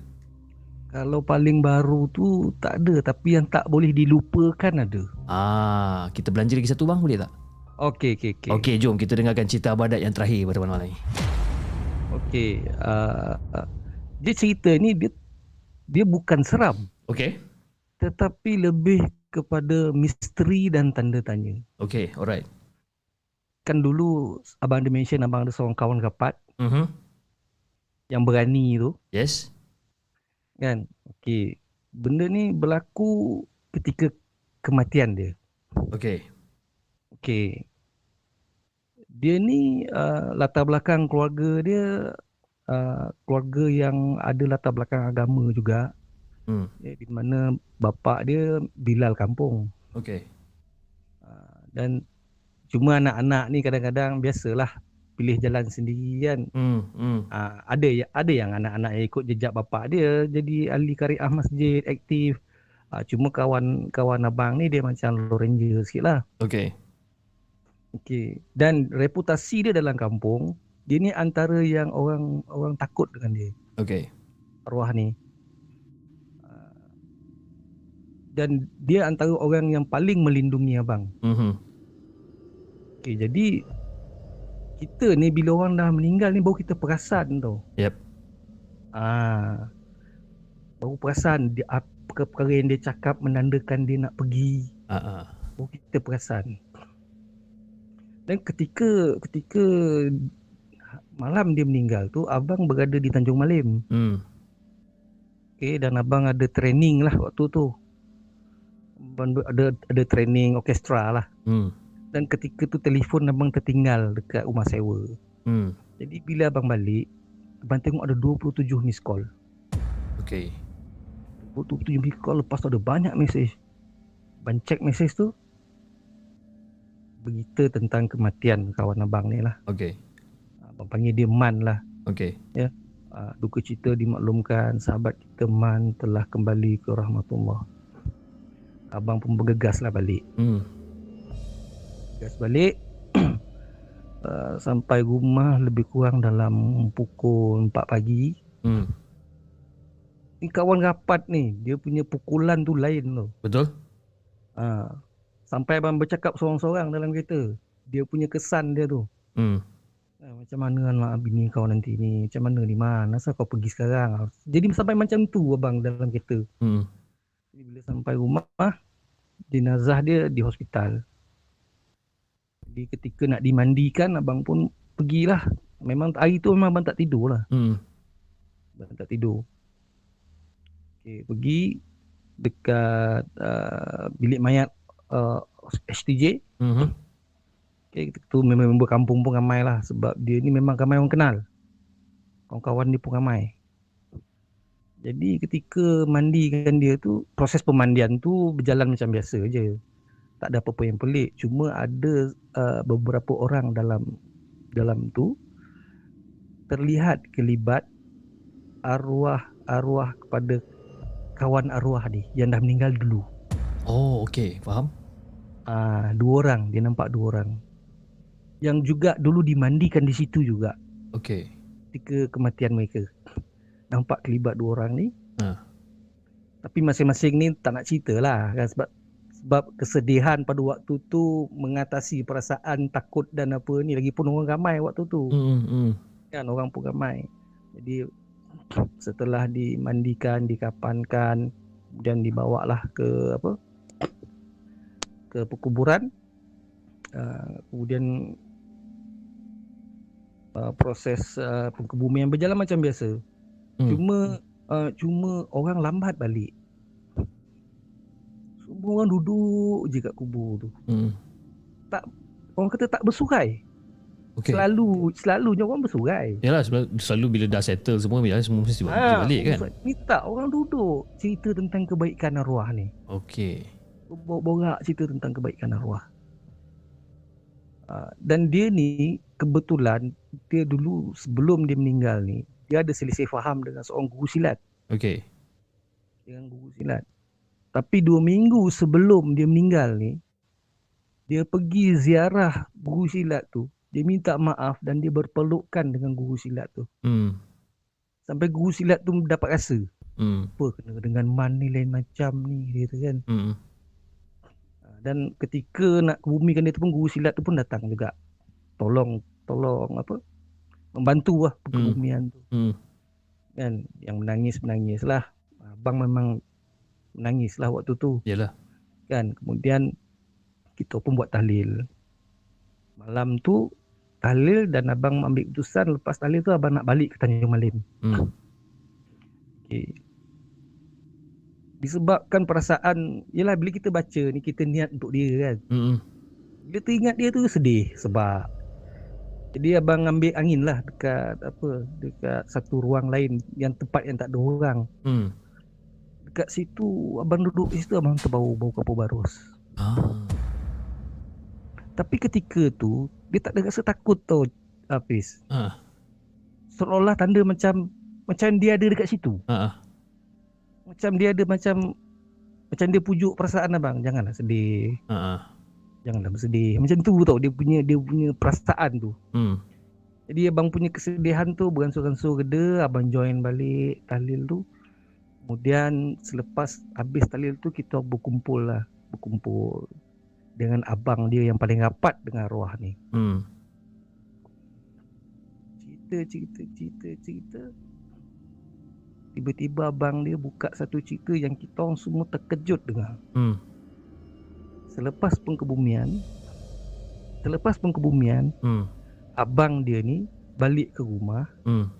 Kalau paling baru tu tak ada tapi yang tak boleh dilupakan ada. Ah, kita belanja lagi satu bang boleh tak? Okey okey okey. Okey, jom kita dengarkan cerita Abang Adat yang terakhir pada malam ni. Okey. Uh, uh, dia cerita ni dia dia bukan seram Okey. tetapi lebih kepada misteri dan tanda tanya. Okey, alright. Kan dulu abang ada mention abang ada seorang kawan rapat Mhm. yang berani tu Yes. kan. Okey. Benda ni berlaku ketika kematian dia. Okey. Okey. Dia ni uh, latar belakang keluarga dia uh, keluarga yang ada latar belakang agama juga. Hmm. Ya, di mana bapa dia Bilal kampung. Okey. Uh, dan cuma anak-anak ni kadang-kadang biasalah pilih jalan sendiri kan. Hmm. Hmm. Uh, ada ya ada yang anak-anak yang ikut jejak bapa dia jadi ahli kariah masjid aktif. Uh, cuma kawan kawan abang ni dia macam low ranger sikit lah. Okey. Okey. Dan reputasi dia dalam kampung, dia ni antara yang orang orang takut dengan dia, Okey. arwah ni. Ah, Dan dia antara orang yang paling melindungi abang. Mhm. Okey, jadi kita ni bila orang dah meninggal ni baru kita perasan tau. Yep. Ah. Baru perasan dia apa perkara yang dia cakap menandakan dia nak pergi. Ah ah. Baru kita perasan. Dan ketika ketika malam dia meninggal tu abang berada di Tanjung Malim. Hmm. Okey dan abang ada training lah waktu tu. Abang ada ada training orkestra lah. Hmm. Dan ketika tu telefon abang tertinggal dekat rumah sewa. Hmm. Jadi bila abang balik abang tengok ada 27 miss call. Okey. 27 miss call lepas tu ada banyak mesej. Abang check mesej tu berita tentang kematian kawan abang ni lah. Okey. Abang panggil dia Man lah. Okey. uh, duka cita dimaklumkan sahabat kita Man telah kembali ke rahmatullah. Abang pun bergegas lah balik. Hmm. Bergegas balik. [CLEARS THROAT] uh, sampai rumah lebih kurang dalam pukul 4 pagi. Hmm. Ni kawan rapat ni, dia punya pukulan tu lain tu. Betul? Uh, sampai abang bercakap seorang-seorang dalam kereta. Dia punya kesan dia tu. Hmm. Ah, macam mana lah bini kau nanti ni? Macam mana ni Man? Asal kau pergi sekarang? Jadi sampai macam tu abang dalam kereta. Hmm. Jadi bila sampai rumah jenazah dia di hospital. Jadi ketika nak dimandikan abang pun pergilah. Memang hari tu memang abang tak tidur lah. Hmm. Abang tak tidur. Okay, pergi dekat uh, bilik mayat uh, STJ. Mhm. Okay, tu memang member kampung pun ramai lah sebab dia ni memang ramai orang kenal. Kawan-kawan dia pun ramai. Jadi ketika mandikan dia tu, proses pemandian tu berjalan macam biasa je. Tak ada apa-apa yang pelik. Cuma ada uh, beberapa orang dalam dalam tu terlihat kelibat arwah-arwah kepada kawan arwah ni yang dah meninggal dulu. Oh, okey. Faham? Ah, dua orang, dia nampak dua orang. Yang juga dulu dimandikan di situ juga Okey. ketika kematian mereka. [COUGHS] Nampak kelibat dua orang ni. Ha. Tapi masing-masing ni tak nak cerita lah kan sebab sebab kesedihan pada waktu tu mengatasi perasaan takut dan apa ni lagipun orang ramai waktu tu Hmm. Hmm. kan orang pun ramai. Jadi setelah dimandikan, dikapankan dan dibawalah ke apa? ke perkuburan. Uh, kemudian uh, proses uh, pengkebumian berjalan macam biasa. Hmm. Cuma uh, cuma orang lambat balik. Semua orang duduk je kat kubur tu. Hmm. Orang kata tak bersurai. Okey. Selalu selalunya orang bersurai. Yalah selalu, bila dah settle semua biasa semua mesti Ah, balik kan. Ni tak orang duduk cerita tentang kebaikan arwah ni. Okey. borak cerita tentang kebaikan arwah. Uh, dan dia ni kebetulan dia dulu sebelum dia meninggal ni dia ada selisih faham dengan seorang guru silat Okey. dengan guru silat. Tapi dua minggu sebelum dia meninggal ni dia pergi ziarah guru silat tu. Dia minta maaf dan dia berpelukan dengan guru silat tu. Hmm. Sampai guru silat tu dapat rasa Hmm. apa kena dengan man ni lain macam ni dia kata kan. Hmm. Ah, Dan ketika nak kebumikan dia tu pun guru silat tu pun datang juga. Tolong tolong apa? Membantu lah kebumian tu. Hmm. Kan yang menangis menangis lah. Abang memang menangis lah waktu tu Yalah. kan. Kemudian kita pun buat tahlil. Malam tu tahlil dan abang ambil keputusan lepas tahlil tu abang nak balik ke Tanjung Malim. Hmm. Okay. Disebabkan perasaan Yelah bila kita baca ni Kita niat untuk dia kan Hmm. Bila teringat dia tu sedih Sebab Jadi abang ambil angin lah Dekat apa Dekat satu ruang lain Yang tempat yang tak ada orang Hmm. Dekat situ Abang duduk di situ Abang terbau bau kapur barus Ah. Tapi ketika tu Dia tak ada rasa takut tau Hafiz Ah. Seolah-olah tanda macam Macam dia ada dekat situ Ah. Macam dia ada macam Macam dia pujuk perasaan abang Janganlah sedih Ah. Janganlah bersedih Macam tu tau Dia punya dia punya perasaan tu Hmm. Jadi abang punya kesedihan tu Beransur-ansur reda Abang join balik Tahlil tu Kemudian Selepas habis tahlil tu Kita berkumpul lah Berkumpul Dengan abang dia yang paling rapat Dengan arwah ni Hmm. Cerita cerita cerita cerita Tiba-tiba abang dia buka satu cerita Yang kita orang semua terkejut dengar Hmm. Selepas pengkebumian Selepas pengkebumian Hmm. Abang dia ni Balik ke rumah Hmm.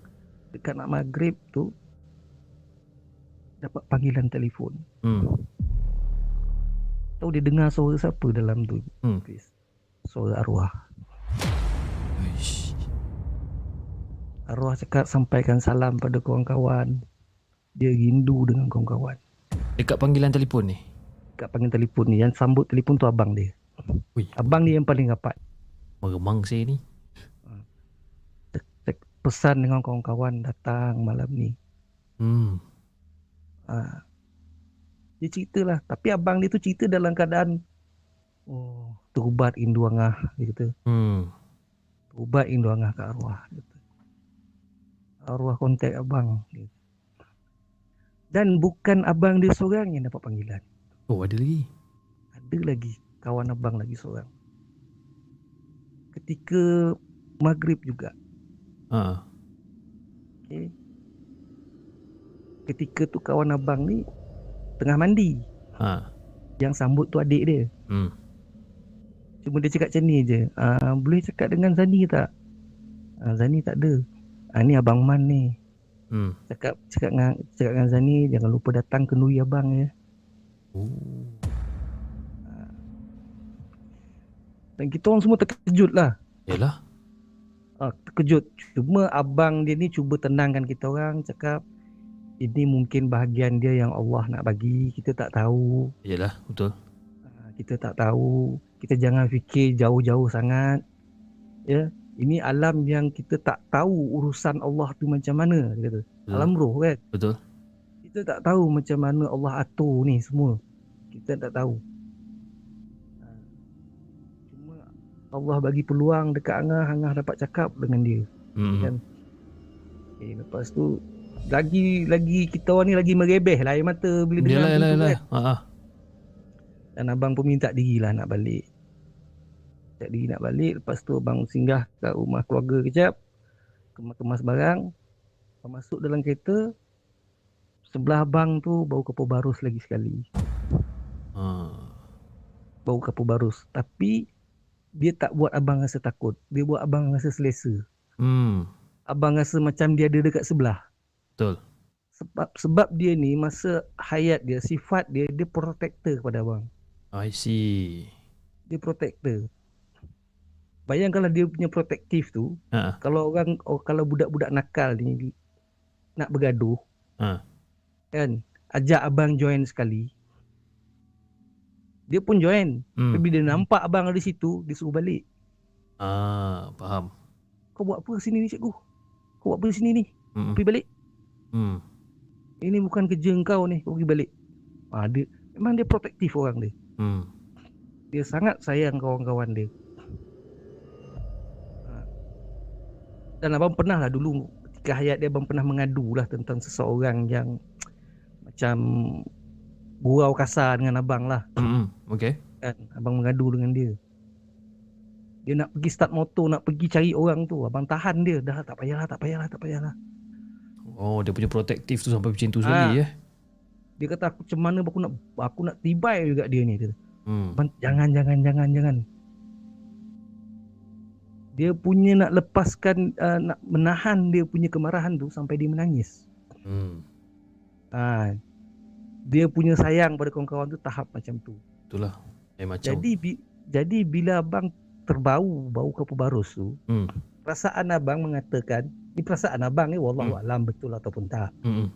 Dekat nak maghrib tu Dapat panggilan telefon Hmm. Tahu dia dengar suara siapa dalam tu Hmm. Chris? Suara arwah Uish. Arwah cakap sampaikan salam pada kawan-kawan Dia rindu dengan kawan-kawan Dekat panggilan telefon ni. Kat panggilan telefon ni Yang sambut telefon tu abang dia Ui. Abang dia yang paling rapat Meremang saya ni. Cak- Pesan dengan kawan-kawan datang malam ni Hmm. Ha. Dia cerita lah Tapi abang dia tu cerita dalam keadaan Oh Terubat rindu angah Dia kata Hmm. Terubat rindu angah ke arwah dia kata. Arwah kontak abang dia kata. Dan bukan abang dia seorang yang dapat panggilan Oh, ada lagi. Ada lagi Kawan abang lagi seorang Ketika Maghrib juga Ha. okay. Ketika tu kawan abang ni Tengah mandi Ha. Yang sambut tu adik dia Hmm. Cuma dia cakap macam ni je ah, Boleh cakap dengan Zani tak? Ah, Zani tak ada ah, Ni Abang Man ni Hmm. Cakap cakap dengan, cakap dengan Zani Jangan lupa datang kenduri abang ya Oh. Dan kita orang semua terkejut lah Yalah. ah, Terkejut Cuma abang dia ni cuba tenangkan kita orang Cakap Ini mungkin bahagian dia yang Allah nak bagi Kita tak tahu Yalah, betul. Ah, Kita tak tahu Kita jangan fikir jauh-jauh sangat Ya Ini alam yang kita tak tahu urusan Allah tu macam mana dia kata. Betul. Alam roh kan Betul. Kita tak tahu macam mana Allah atur ni semua Kita tak tahu Ah, Cuma Allah bagi peluang dekat Angah Angah dapat cakap dengan dia Hmm. Kan? Eh, lepas tu lagi lagi kita orang ni lagi merebeh lah air mata bila dengar Yalah, yalah, yalah. kan. Ha. ha. Dan abang pun minta dirilah nak balik. Minta diri nak balik. Lepas tu abang singgah ke rumah keluarga kejap. Kemas-kemas barang. Abang masuk dalam kereta. Sebelah abang tu bau kapur barus lagi sekali. Ha. Bau kapur barus. Tapi dia tak buat abang rasa takut. Dia buat abang rasa selesa. Hmm. Abang rasa macam dia ada dekat sebelah. Betul. Sebab sebab dia ni masa hayat dia, sifat dia, dia protector kepada abang. I see. Dia protector. Bayangkanlah dia punya protektif tu, Ha. kalau orang oh, kalau budak-budak nakal ni nak bergaduh Ha. kan ajak abang join sekali Dia pun join. Hmm. Tapi dia nampak abang ada situ, dia suruh balik. Ah, faham. Kau buat apa sini ni cikgu? Kau buat apa sini ni? Hmm. Pergi balik. Hmm. Ini bukan kerja kau ni. Kau pergi balik. Ah, dia, memang dia protektif orang dia. Hmm. Dia sangat sayang kawan-kawan dia. Ah. Dan abang pernah lah dulu ketika hayat dia abang pernah mengadu lah tentang seseorang yang macam gurau kasar dengan abang lah Hmm. Okay. kan. Abang mengadu dengan dia. Dia nak pergi start motor, nak pergi cari orang tu. Abang tahan dia. Dah tak payahlah, tak payahlah, tak payahlah. Oh, dia punya protektif tu sampai macam tu Ah. sekali eh. Dia kata aku macam mana aku nak aku nak tibai juga dia ni. Kata, Hmm. Jangan, jangan, jangan, jangan. Dia punya nak lepaskan, uh, nak menahan dia punya kemarahan tu sampai dia menangis. Hmm. Ha, dia punya sayang pada kawan-kawan tu tahap macam tu. Itulah. Eh macam. Jadi bi, jadi bila abang terbau bau kapur barus tu, Hmm. Perasaan abang mengatakan, ni perasaan abang ni wallahu alam betul ataupun tak. Hmm.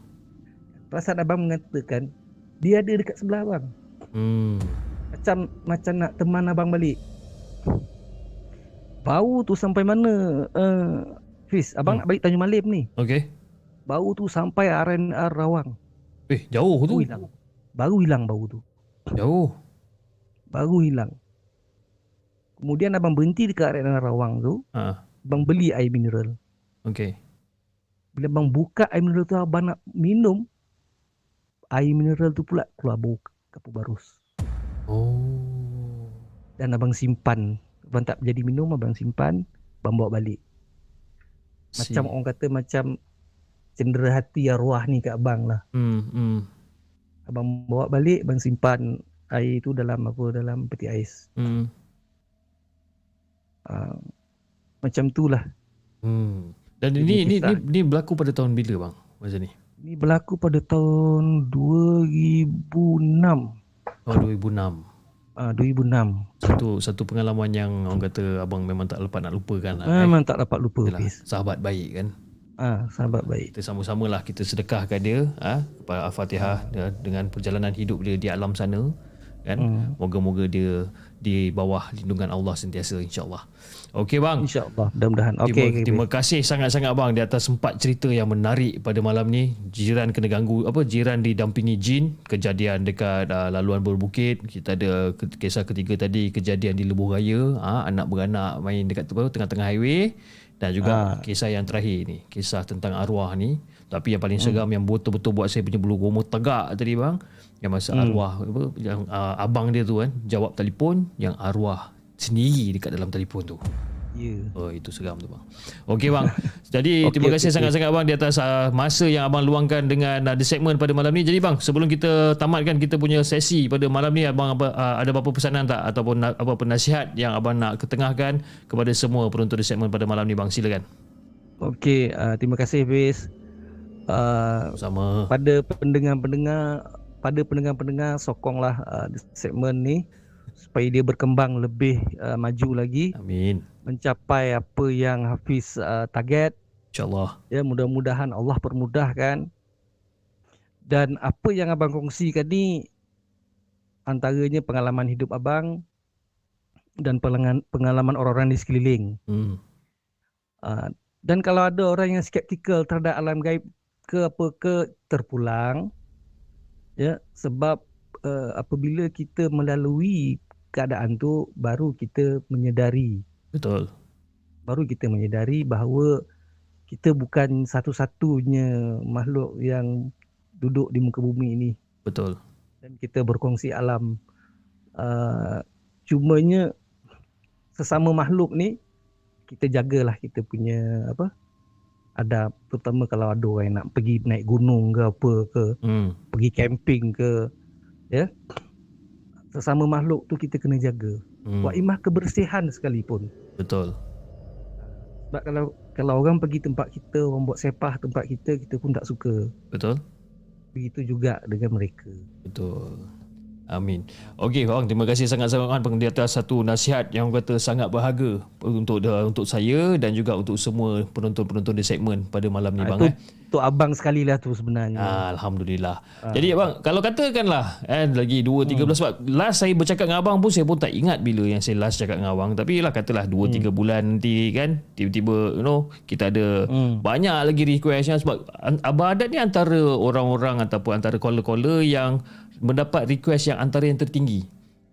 Perasaan abang mengatakan dia ada dekat sebelah abang. Hmm. Macam macam nak teman abang balik. Bau tu sampai mana? Uh, Fiz, abang Hmm. nak balik Tanjung Malim ni. Okay. Bau tu sampai RNR Rawang. Eh, jauh tu. Baru hilang. Baru hilang bau tu. Jauh. Baru hilang. Kemudian abang berhenti dekat RNR Rawang tu. Ha. Abang beli air mineral. Okay. Bila abang buka air mineral tu abang nak minum. Air mineral tu pula keluar bau kapur barus. Oh. Dan abang simpan. Abang tak jadi minum, abang simpan. Abang bawa balik. Macam Si- orang kata macam cendera hati arwah ni kat abang lah. Hmm. Hmm. Abang bawa balik, abang simpan air tu dalam apa dalam peti ais. Hmm. Uh, macam tu lah. Hmm. Dan ini ni, ni kisah. ni berlaku pada tahun bila bang? Macam ni. Ni berlaku pada tahun 2006. Oh 2006. Ah uh, 2006. Satu satu pengalaman yang orang kata abang memang tak lepas nak lupakan lah. eh. Memang tak dapat lupa Yalah, sahabat baik kan. Ah sahabat baik. Kita sama-sama lah kita sedekahkan dia ah kepada Al-Fatihah dia, dengan perjalanan hidup dia di alam sana kan. Hmm. Moga-moga dia di bawah lindungan Allah sentiasa insya-Allah. Okey bang. InsyaAllah mudah-mudahan. Terima, Okey okay, terima kasih sangat-sangat bang di atas empat cerita yang menarik pada malam ni. Jiran kena ganggu apa jiran didampingi jin, kejadian dekat uh, laluan berbukit. Kita ada kisah ketiga tadi kejadian di Lebuh Raya, ha, anak beranak main dekat tengah-tengah highway dan juga Ah. kisah yang terakhir ni, kisah tentang arwah ni. Tapi yang paling seram yang betul-betul buat saya punya bulu roma tegak tadi bang, yang masa arwah apa yang uh, abang dia tu kan jawab telefon yang arwah sendiri dekat dalam telefon tu. Ya. Oh itu seram tu bang. Okey bang. [LAUGHS] Jadi Okey, terima kasih okey, sangat-sangat bang di atas uh, masa yang abang luangkan dengan uh, the segment pada malam ni. Jadi bang, sebelum kita tamatkan kita punya sesi pada malam ni abang apa, uh, ada apa pesanan tak ataupun na- apa penasihat yang abang nak ketengahkan kepada semua penonton the segment pada malam ni bang? Silakan. Okey, uh, terima kasih Fiz. Uh, Sama. pada pendengar-pendengar pada pendengar-pendengar sokonglah uh, segmen ni supaya dia berkembang lebih uh, maju lagi Amin. mencapai apa yang Hafiz uh, target InsyaAllah. ya mudah-mudahan Allah permudahkan dan apa yang abang kongsikan ni antaranya pengalaman hidup abang dan pengalaman pengalaman orang-orang di sekeliling Hmm. Uh, dan kalau ada orang yang skeptikal terhadap alam gaib ke apa ke terpulang ya sebab uh, apabila kita melalui keadaan tu baru kita menyedari Betul. baru kita menyedari bahawa kita bukan satu-satunya makhluk yang duduk di muka bumi ini Betul. dan kita berkongsi alam uh, cumanya sesama makhluk ni kita jagalah kita punya apa adab terutama kalau ada orang yang nak pergi naik gunung ke apa ke Hmm. pergi camping ke ya sesama makhluk tu kita kena jaga hmm. buat imah kebersihan sekalipun Betul. sebab kalau kalau orang pergi tempat kita orang buat sepah tempat kita kita pun tak suka Betul. begitu juga dengan mereka Betul. Amin. Okey, bang, terima kasih sangat-sangat bang di atas satu nasihat yang kata sangat berharga untuk untuk saya dan juga untuk semua penonton-penonton di segmen pada malam ni Ah, bang tu, eh. abang sekali lah tu sebenarnya. Ah, Alhamdulillah. Jadi bang, kalau katakanlah eh lagi 2 3 bulan sebab last saya bercakap dengan abang pun saya pun tak ingat bila yang saya last cakap dengan abang. Tapi lah katalah 2 3 bulan nanti kan tiba-tiba you know kita ada banyak lagi request yang sebab an- abang Adat ni antara orang-orang ataupun antara caller-caller yang mendapat request yang antara yang tertinggi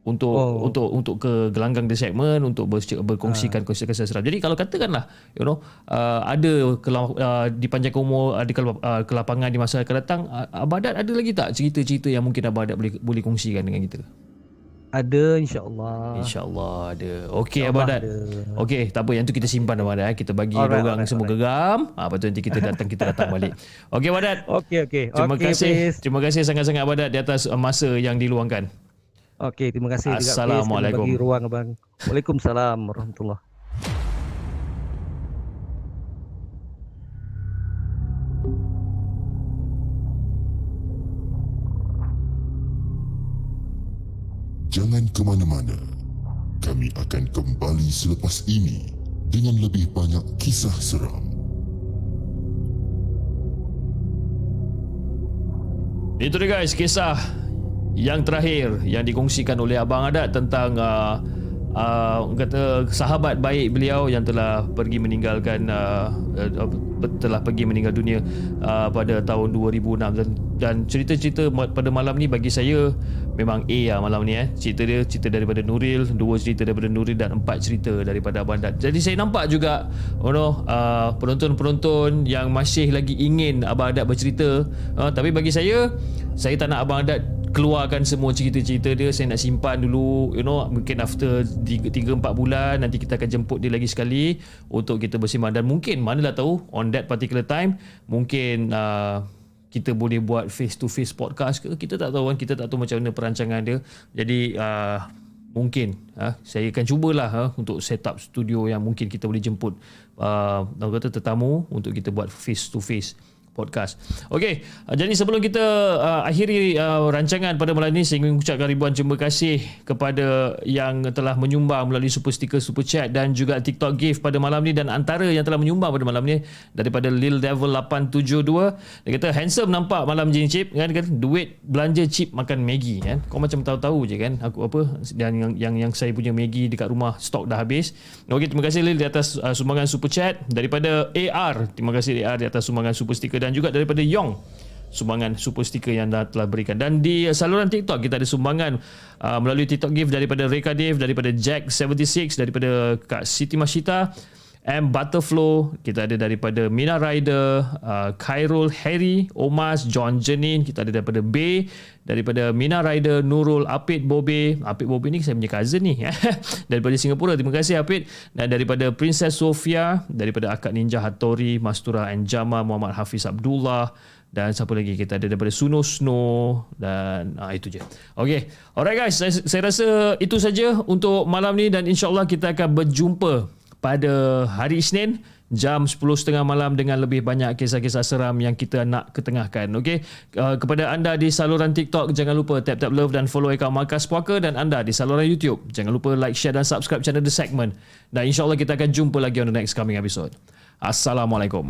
untuk oh. untuk untuk ke gelanggang the segment untuk ber, berkongsikan kongsikan seram. Jadi kalau katakanlah you know uh, ada uh, di panjang umur ada ke, uh, ke lapangan di masa akan datang uh, Abadat ada lagi tak cerita-cerita yang mungkin Abadat boleh boleh kongsikan dengan kita? Ada insya-Allah. InsyaAllah ada. Okey InsyaAllah Abadat. ada. Okey, tak apa yang tu kita simpan Abadat eh. Kita bagi Alright, orang alright, semua geram. Ah lepas tu nanti kita datang kita datang balik. Okey Abadat. Okey okey. Terima Okey, kasih. Fiz. Terima kasih sangat-sangat Abadat di atas uh, masa yang diluangkan. Okey, terima kasih Assalamualaikum. kerana bagi ruang abang. Waalaikumsalam warahmatullahi. Jangan ke mana-mana. Kami akan kembali selepas ini dengan lebih banyak kisah seram. Itu dia guys kisah yang terakhir yang dikongsikan oleh Abang Adat tentang uh, uh, kata sahabat baik beliau yang telah pergi meninggalkan uh, uh, telah pergi meninggal dunia uh, pada tahun 2006 dan, dan cerita-cerita pada malam ni bagi saya memang A lah malam ni eh. Cerita dia cerita daripada Nuril dua cerita daripada Nuril dan empat cerita daripada Abang Adat jadi saya nampak juga you know, uh, penonton-penonton yang masih lagi ingin Abang Adat bercerita. Uh, tapi bagi saya saya tak nak Abang Adat keluarkan semua cerita-cerita dia saya nak simpan dulu you know mungkin after 3 4 bulan nanti kita akan jemput dia lagi sekali untuk kita bersembang dan mungkin manalah tahu on that particular time mungkin uh, kita boleh buat face to face podcast ke? Kita tak tahu kan kita tak tahu macam mana perancangan dia. Jadi uh, mungkin ha, saya akan cubalah ha, untuk set up studio yang mungkin kita boleh jemput uh, kata tetamu untuk kita buat face to face podcast. Okey, uh, jadi sebelum kita uh, akhiri uh, rancangan pada malam ini saya ingin mengucapkan ribuan terima kasih kepada yang telah menyumbang melalui super sticker, super chat dan juga TikTok gift pada malam ni dan antara yang telah menyumbang pada malam ni daripada Lil Devil 872 dia kata handsome nampak malam jenis chip kan kan duit belanja chip makan Maggi. Kan kau macam tahu-tahu je kan aku apa dan yang yang yang saya punya Maggi dekat rumah stok dah habis. Okey terima kasih Lil di atas uh, sumbangan super chat. Daripada AR terima kasih AR di atas sumbangan super sticker dan juga daripada Yong sumbangan super sticker yang dah telah berikan. Dan di saluran TikTok kita ada sumbangan uh, melalui TikTok gift daripada Reka Dave daripada Jack76 daripada Kak Siti Mashita M Butterflow kita ada daripada Mina Rider uh, Khairul Harry Omas John Jenin kita ada daripada B daripada Mina Rider Nurul Apit Bobe. Apit Bobe ni saya punya cousin ni. [LAUGHS] Daripada Singapura terima kasih Apit. Dan daripada Princess Sofia daripada Akak Ninja Hattori Mastura Anjama Muhammad Hafiz Abdullah. Dan siapa lagi? Kita ada daripada Suno Snow. Dan ah, itu je. Okay. Alright guys, saya, saya rasa itu saja untuk malam ni. Dan insyaAllah kita akan berjumpa pada hari Isnin jam 10.30 malam dengan lebih banyak kisah-kisah seram yang kita nak ketengahkan. Okay. Uh, kepada anda di saluran TikTok, jangan lupa tap-tap love dan follow akaun Markas Puaka dan anda di saluran YouTube. Jangan lupa like, share dan subscribe channel The Segment. Dan insyaAllah kita akan jumpa lagi on the next coming episode. Assalamualaikum.